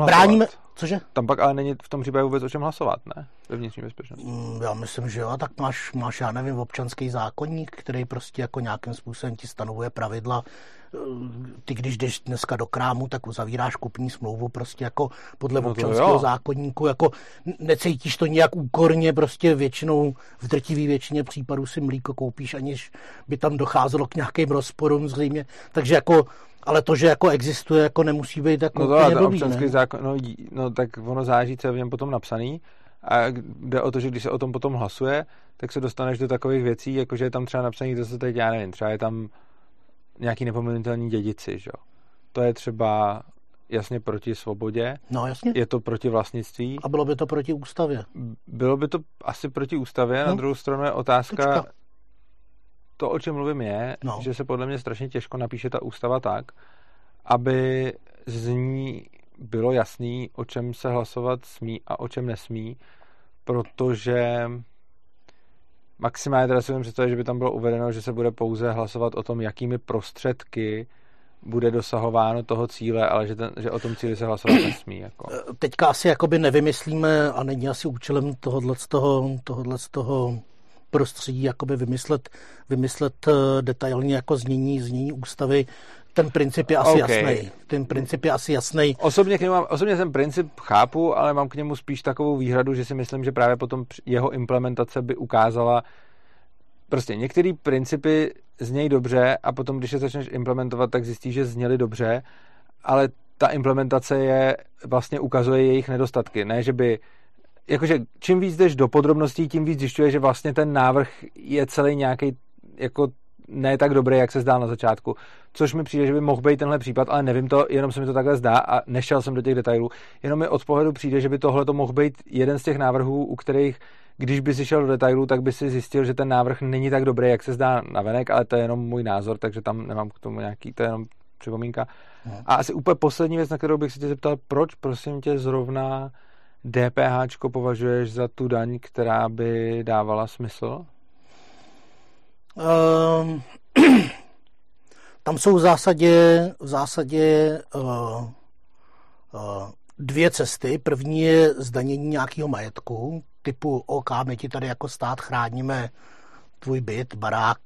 bráníme, cože?
Tam pak ale není v tom případě vůbec o čem hlasovat, ne? Ve vnitřní bezpečnosti.
Mm, já myslím, že jo, tak máš, máš, já nevím, občanský zákonník, který prostě jako nějakým způsobem ti stanovuje pravidla, ty když jdeš dneska do krámu, tak uzavíráš kupní smlouvu prostě jako podle no občanského zákonníku, jako necítíš to nějak úkorně, prostě většinou v drtivý většině případů si mlíko koupíš, aniž by tam docházelo k nějakým rozporům zřejmě, takže jako ale to, že jako existuje, jako nemusí být jako
no to, úplně občanský ne? zákon, no, no, tak ono záží, co je v něm potom napsaný a jde o to, že když se o tom potom hlasuje, tak se dostaneš do takových věcí, jako že je tam třeba napsaný, to se teď, já nevím, třeba je tam nějaký nepominutelný dědici, že? To je třeba jasně proti svobodě.
No jasně.
Je to proti vlastnictví.
A bylo by to proti ústavě.
Bylo by to asi proti ústavě, no. na druhou stranu je otázka. To, o čem mluvím, je, no. že se podle mě strašně těžko napíše ta ústava tak, aby z ní bylo jasný, o čem se hlasovat smí a o čem nesmí, protože maximálně teda si představit, že by tam bylo uvedeno, že se bude pouze hlasovat o tom, jakými prostředky bude dosahováno toho cíle, ale že, ten, že o tom cíli se hlasovat nesmí. Jako.
Teďka asi jakoby nevymyslíme a není asi účelem tohohle z toho, tohohle z toho prostředí jakoby vymyslet, vymyslet eh, detailně jako znění, znění ústavy ten princip je asi okay. jasný. Ten princip je asi jasný.
Osobně, k němu mám, osobně ten princip chápu, ale mám k němu spíš takovou výhradu, že si myslím, že právě potom jeho implementace by ukázala, prostě některé principy znějí dobře a potom, když je začneš implementovat, tak zjistíš, že zněly dobře, ale ta implementace je vlastně ukazuje jejich nedostatky. Ne, že by jakože čím víc jdeš do podrobností, tím víc zjišťuje, že vlastně ten návrh je celý nějaký jako ne tak dobrý, jak se zdál na začátku. Což mi přijde, že by mohl být tenhle případ, ale nevím to, jenom se mi to takhle zdá a nešel jsem do těch detailů. Jenom mi od pohledu přijde, že by tohle to mohl být jeden z těch návrhů, u kterých když by si šel do detailů, tak by si zjistil, že ten návrh není tak dobrý, jak se zdá na venek, ale to je jenom můj názor, takže tam nemám k tomu nějaký, to je jenom připomínka. No. A asi úplně poslední věc, na kterou bych se tě zeptal, proč prosím tě zrovna DPH považuješ za tu daň, která by dávala smysl?
Um, tam jsou v zásadě, v zásadě uh, uh, dvě cesty. První je zdanění nějakého majetku, typu OK, my ti tady jako stát chráníme tvůj byt, barák,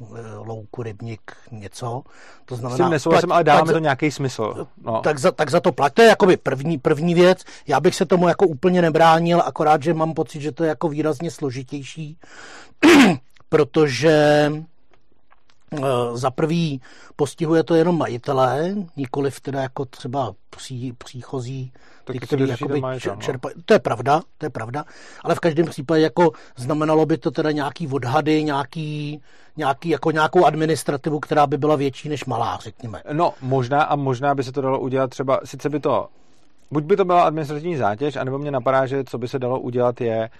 eh, louku, rybník, něco.
To znamená... S nesouhlasím, ale dáváme to nějaký smysl.
No. Tak, za, tak za to plať. To je jakoby první, první věc. Já bych se tomu jako úplně nebránil, akorát, že mám pocit, že to je jako výrazně složitější, protože za prvý postihuje to jenom majitelé, nikoli teda jako třeba pří, příchozí, ty, který jakoby majitel, no. čerpají. To je pravda, to je pravda, ale v každém případě jako znamenalo by to teda nějaký odhady, nějaký, nějaký, jako nějakou administrativu, která by byla větší než malá, řekněme.
No, možná a možná by se to dalo udělat třeba, sice by to, buď by to byla administrativní zátěž, anebo mě napadá, že co by se dalo udělat je,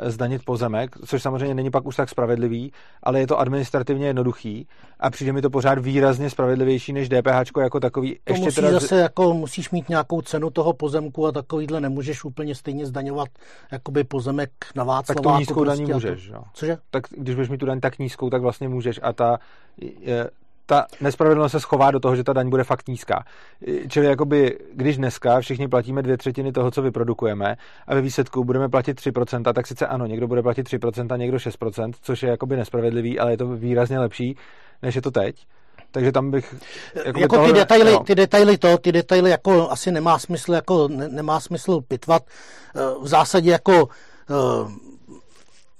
zdanit pozemek, což samozřejmě není pak už tak spravedlivý, ale je to administrativně jednoduchý a přijde mi to pořád výrazně spravedlivější než DPH jako takový.
To Ještě musí teda... zase jako musíš mít nějakou cenu toho pozemku a takovýhle nemůžeš úplně stejně zdaňovat jakoby pozemek na Václaváku.
Tak tu nízkou daní
prostě
můžeš,
jo. Cože?
Tak když budeš mít tu daň tak nízkou, tak vlastně můžeš a ta je, ta nespravedlnost se schová do toho, že ta daň bude fakt nízká. Čili jakoby, když dneska všichni platíme dvě třetiny toho, co vyprodukujeme a ve výsledku budeme platit 3%, tak sice ano, někdo bude platit 3%, někdo 6%, což je jakoby nespravedlivý, ale je to výrazně lepší, než je to teď. Takže tam bych...
Jako tohle, ty, detaily, no. ty detaily to, ty detaily jako asi nemá smysl, jako ne, nemá smysl pitvat. Eh, v zásadě jako eh,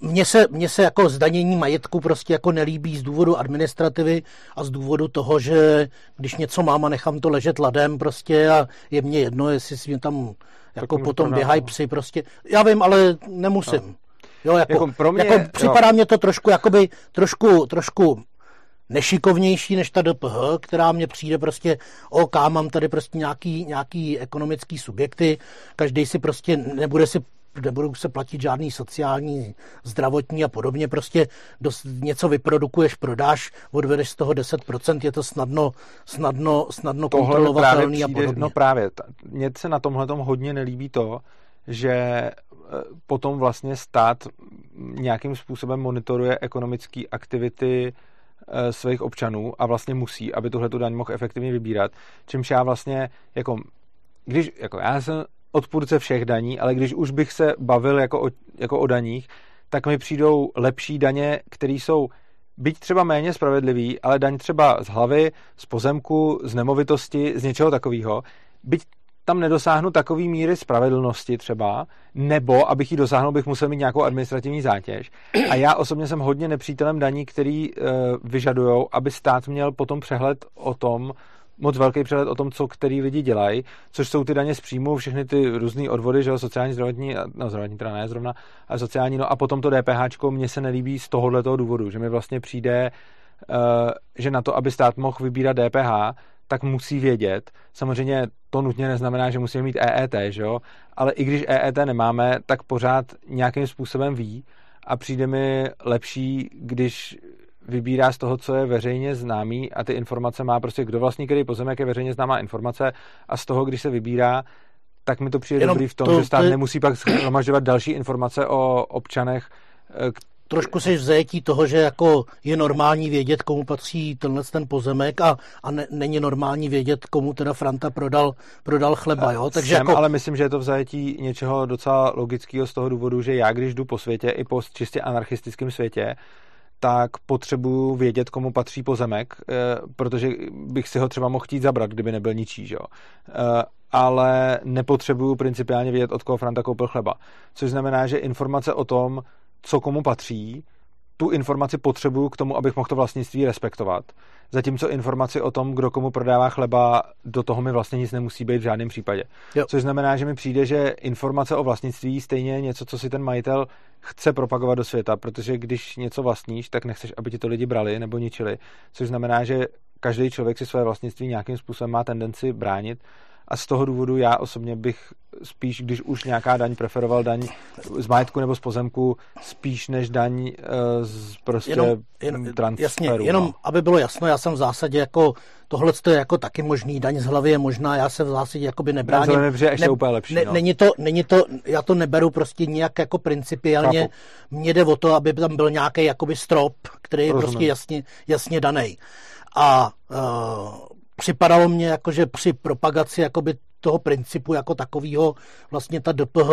mně se, mně se jako zdanění majetku prostě jako nelíbí z důvodu administrativy a z důvodu toho, že když něco mám a nechám to ležet ladem prostě a je mně jedno, jestli si mě tam jako tak potom běhají psy prostě. Já vím, ale nemusím. No. Jo, jako, jako, pro mě, jako připadá jo. mě to trošku, jakoby, trošku, trošku nešikovnější než ta DPH, která mě přijde prostě, OK, mám tady prostě nějaký, nějaký ekonomický subjekty, každý si prostě nebude si nebudou se platit žádný sociální, zdravotní a podobně. Prostě dost, něco vyprodukuješ, prodáš, odvedeš z toho 10%, je to snadno, snadno, snadno kontrolovatelný a podobně.
No právě, mně se na tomhle hodně nelíbí to, že e, potom vlastně stát nějakým způsobem monitoruje ekonomické aktivity e, svých občanů a vlastně musí, aby tuhle tu daň mohl efektivně vybírat. Čímž já vlastně, jako, když, jako já jsem odpůrce všech daní, ale když už bych se bavil jako o, jako o daních, tak mi přijdou lepší daně, které jsou byť třeba méně spravedlivý, ale daň třeba z hlavy, z pozemku, z nemovitosti, z něčeho takového, byť tam nedosáhnu takový míry spravedlnosti třeba, nebo abych ji dosáhnul, bych musel mít nějakou administrativní zátěž. A já osobně jsem hodně nepřítelem daní, který e, vyžadují, aby stát měl potom přehled o tom, moc velký přehled o tom, co který lidi dělají, což jsou ty daně z příjmu, všechny ty různé odvody, že jo, sociální, zdravotní, no zdravotní teda ne zrovna, a sociální, no a potom to DPH mně se nelíbí z tohohle toho důvodu, že mi vlastně přijde, uh, že na to, aby stát mohl vybírat DPH, tak musí vědět. Samozřejmě to nutně neznamená, že musíme mít EET, že jo? ale i když EET nemáme, tak pořád nějakým způsobem ví a přijde mi lepší, když vybírá z toho, co je veřejně známý a ty informace má prostě, kdo vlastní který pozemek je veřejně známá informace a z toho, když se vybírá, tak mi to přijde Jenom dobrý v tom, to, že stát to je... nemusí pak shromažďovat další informace o občanech,
eh, trošku si v zajetí toho, že jako je normální vědět, komu patří tenhle ten pozemek a, a ne, není normální vědět, komu teda Franta prodal, prodal chleba, jo?
Takže Jsem, jako... ale myslím, že je to v zajetí něčeho docela logického z toho důvodu, že já, když jdu po světě, i po čistě anarchistickém světě, tak potřebuju vědět, komu patří pozemek, eh, protože bych si ho třeba mohl chtít zabrat, kdyby nebyl ničí, že jo. Eh, ale nepotřebuju principiálně vědět, od koho Franta koupil chleba. Což znamená, že informace o tom, co komu patří, tu informaci potřebuju k tomu, abych mohl to vlastnictví respektovat. Zatímco informaci o tom, kdo komu prodává chleba, do toho mi vlastně nic nemusí být v žádném případě. Jo. Což znamená, že mi přijde, že informace o vlastnictví stejně je něco, co si ten majitel chce propagovat do světa, protože když něco vlastníš, tak nechceš, aby ti to lidi brali nebo ničili. Což znamená, že každý člověk si své vlastnictví nějakým způsobem má tendenci bránit a z toho důvodu já osobně bych spíš, když už nějaká daň, preferoval daň z majetku nebo z pozemku, spíš než daň eh, z prostě jenom, jen, transferu.
Jasně, no. jenom aby bylo jasno, já jsem v zásadě jako tohle je jako taky možný, daň z hlavy je možná, já se v zásadě jakoby nebráním.
Ne, ne, ne, úplně lepší,
ne,
no.
není, to, není to, já to neberu prostě nějak jako principiálně, Chápu. mně jde o to, aby tam byl nějaký jakoby strop, který je prostě jasně, jasně daný. A uh, připadalo mně jako, že při propagaci jakoby toho principu jako takového vlastně ta DPH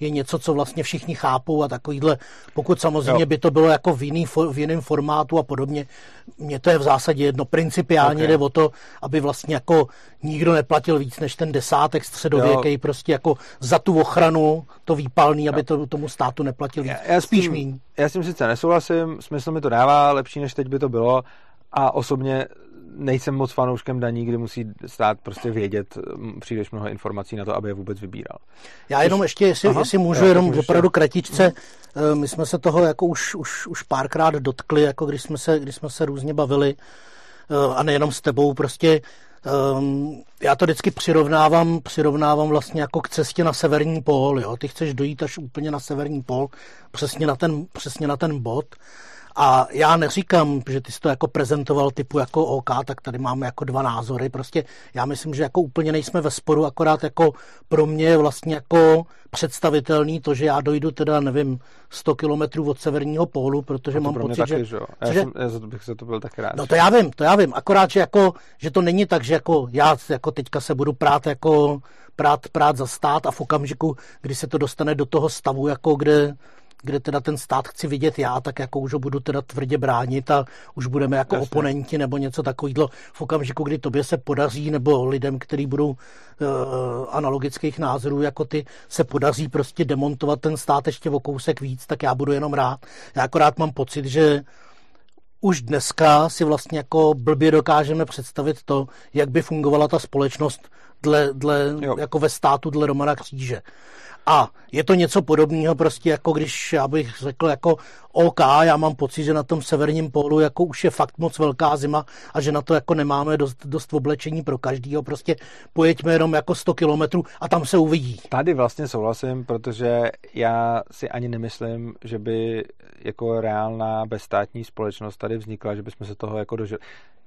je něco, co vlastně všichni chápou a takovýhle, pokud samozřejmě jo. by to bylo jako v, jiný, v jiném formátu a podobně, mně to je v zásadě jedno. Principiálně okay. jde o to, aby vlastně jako nikdo neplatil víc než ten desátek středověký, prostě jako za tu ochranu to výpalný, aby to tomu státu neplatil víc. Já, já Spíš tím, míň.
Já s tím sice nesouhlasím, smysl mi to dává, lepší než teď by to bylo a osobně nejsem moc fanouškem daní, kdy musí stát prostě vědět příliš mnoho informací na to, aby je vůbec vybíral.
Já jenom ještě, jestli, Aha, jestli můžu, jenom můžu opravdu kratičce, eh, my jsme se toho jako už, už, už párkrát dotkli, jako když jsme se, když jsme se různě bavili eh, a nejenom s tebou, prostě Um, já to vždycky přirovnávám, přirovnávám vlastně jako k cestě na severní pól. Jo? Ty chceš dojít až úplně na severní pól, přesně na ten, přesně na ten bod. A já neříkám, že ty jsi to jako prezentoval typu jako OK, tak tady máme jako dva názory. Prostě já myslím, že jako úplně nejsme ve sporu, akorát jako pro mě je vlastně jako představitelný to, že já dojdu teda, nevím, 100 kilometrů od severního pólu, protože mám pocit, taky,
že... že... Já, jsem, já bych se to byl tak rád.
No to já vím, to já vím. Akorát, že, jako, že to není tak, že jako já jako teďka se budu prát jako prát, prát za stát a v okamžiku, kdy se to dostane do toho stavu, jako kde kde teda ten stát chci vidět já, tak jako už ho budu teda tvrdě bránit a už budeme jako Jasně. oponenti nebo něco takového v okamžiku, kdy tobě se podaří, nebo lidem, kteří budou uh, analogických názorů jako ty, se podaří prostě demontovat ten stát ještě o kousek víc, tak já budu jenom rád. Já akorát mám pocit, že už dneska si vlastně jako blbě dokážeme představit to, jak by fungovala ta společnost dle, dle jako ve státu dle Romana Kříže. A je to něco podobného prostě jako když já bych řekl jako OK, já mám pocit, že na tom severním pólu jako už je fakt moc velká zima a že na to jako nemáme dost, dost oblečení pro každýho, prostě pojeďme jenom jako 100 kilometrů a tam se uvidí.
Tady vlastně souhlasím, protože já si ani nemyslím, že by jako reálná bezstátní společnost tady vznikla, že bychom se toho jako dožili.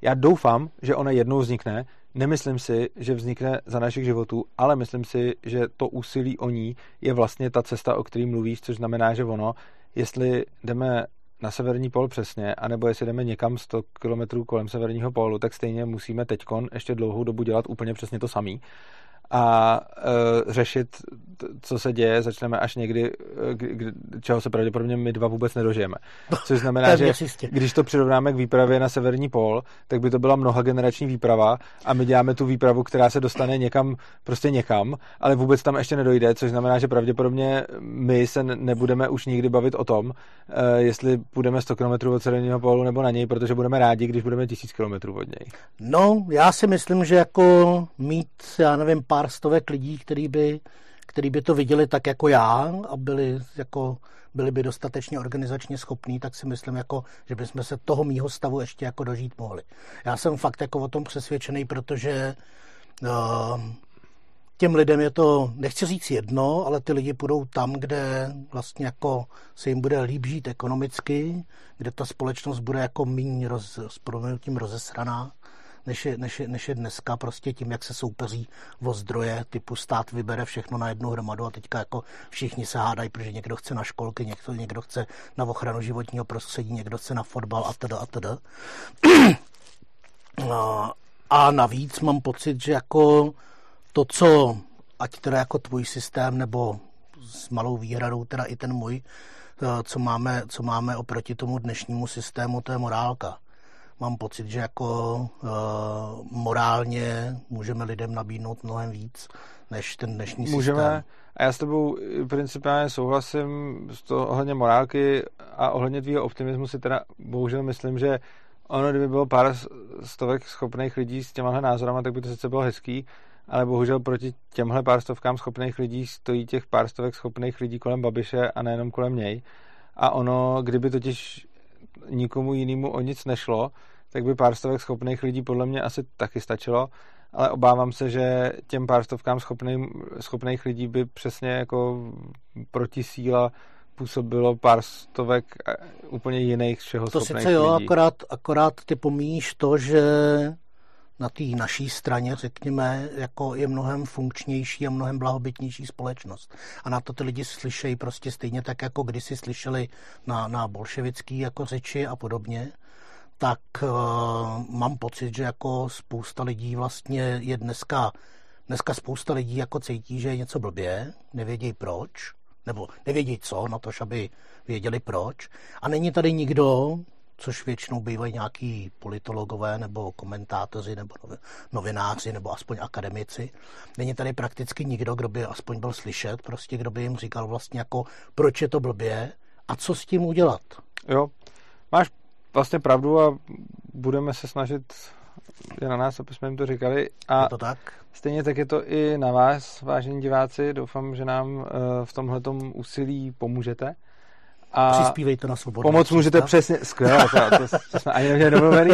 Já doufám, že ona jednou vznikne, Nemyslím si, že vznikne za našich životů, ale myslím si, že to úsilí o ní je vlastně ta cesta, o které mluvíš, což znamená, že ono, jestli jdeme na severní pol přesně, anebo jestli jdeme někam 100 km kolem severního pólu, tak stejně musíme teďkon ještě dlouhou dobu dělat úplně přesně to samý a uh, řešit, co se děje, začneme až někdy, kdy, čeho se pravděpodobně my dva vůbec nedožijeme. Což znamená, že když to přirovnáme k výpravě na severní pól, tak by to byla mnoha generační výprava a my děláme tu výpravu, která se dostane někam, prostě někam, ale vůbec tam ještě nedojde, což znamená, že pravděpodobně my se nebudeme už nikdy bavit o tom, uh, jestli půjdeme 100 km od severního pólu nebo na něj, protože budeme rádi, když budeme 1000 km od něj.
No, já si myslím, že jako mít, já nevím, pár stovek lidí, který by, který by to viděli tak jako já a byli, jako, byli by dostatečně organizačně schopní, tak si myslím, jako, že bychom se toho mýho stavu ještě jako dožít mohli. Já jsem fakt jako o tom přesvědčený, protože uh, těm lidem je to, nechci říct jedno, ale ty lidi půjdou tam, kde vlastně jako se jim bude líp žít ekonomicky, kde ta společnost bude jako méně roz, s rozesraná než je, než, je, než je dneska prostě tím, jak se soupeří o zdroje, typu stát vybere všechno na jednu hromadu a teďka jako všichni se hádají, protože někdo chce na školky, někdo, někdo chce na ochranu životního prostředí, někdo chce na fotbal a teda a teda. A navíc mám pocit, že jako to, co ať teda jako tvůj systém, nebo s malou výhradou teda i ten můj, co máme, co máme oproti tomu dnešnímu systému, to je morálka mám pocit, že jako uh, morálně můžeme lidem nabídnout mnohem víc než ten dnešní
můžeme,
systém.
A já s tebou principiálně souhlasím z toho ohledně morálky a ohledně tvýho optimismu si teda bohužel myslím, že ono, kdyby bylo pár stovek schopných lidí s těmahle názorama, tak by to sice bylo hezký, ale bohužel proti těmhle pár stovkám schopných lidí stojí těch pár stovek schopných lidí kolem Babiše a nejenom kolem něj. A ono, kdyby totiž nikomu jinému o nic nešlo, tak by pár stovek schopných lidí podle mě asi taky stačilo, ale obávám se, že těm pár stovkám schopných, schopných lidí by přesně jako proti síla působilo pár stovek úplně jiných všeho
to
schopných
sice jo,
lidí.
Akorát, akorát ty pomíjíš to, že na té naší straně, řekněme, jako je mnohem funkčnější a mnohem blahobytnější společnost. A na to ty lidi slyšejí prostě stejně tak, jako kdysi slyšeli na, na bolševický jako řeči a podobně tak uh, mám pocit, že jako spousta lidí vlastně je dneska, dneska spousta lidí jako cítí, že je něco blbě, nevědějí proč, nebo nevědějí co, na to, aby věděli proč. A není tady nikdo, což většinou bývají nějaký politologové nebo komentátoři nebo novináři nebo aspoň akademici. Není tady prakticky nikdo, kdo by aspoň byl slyšet, prostě kdo by jim říkal vlastně jako, proč je to blbě a co s tím udělat.
Jo, máš vlastně pravdu a budeme se snažit je na nás, aby jsme jim to říkali. A
je to tak?
Stejně tak je to i na vás, vážení diváci. Doufám, že nám eh, v tomhle úsilí pomůžete.
A Přispívejte na svobodu.
Pomoc můžete přesně, skvěle, to, to, to jsme ani neměli domluvený.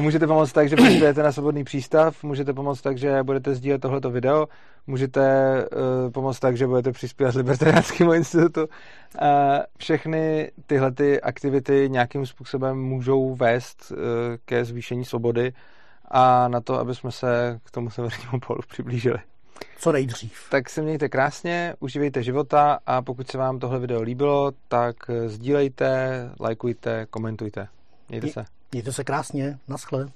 Můžete pomoct tak, že přispějete na svobodný přístav, můžete pomoct tak, že budete sdílet tohleto video, můžete uh, pomoct tak, že budete přispívat Libertariánskému institutu. Uh, všechny tyhle ty aktivity nějakým způsobem můžou vést uh, ke zvýšení svobody a na to, aby jsme se k tomu severnímu polu přiblížili
co nejdřív.
Tak se mějte krásně, užívejte života a pokud se vám tohle video líbilo, tak sdílejte, lajkujte, komentujte. Mějte se.
Mějte se krásně, naschle.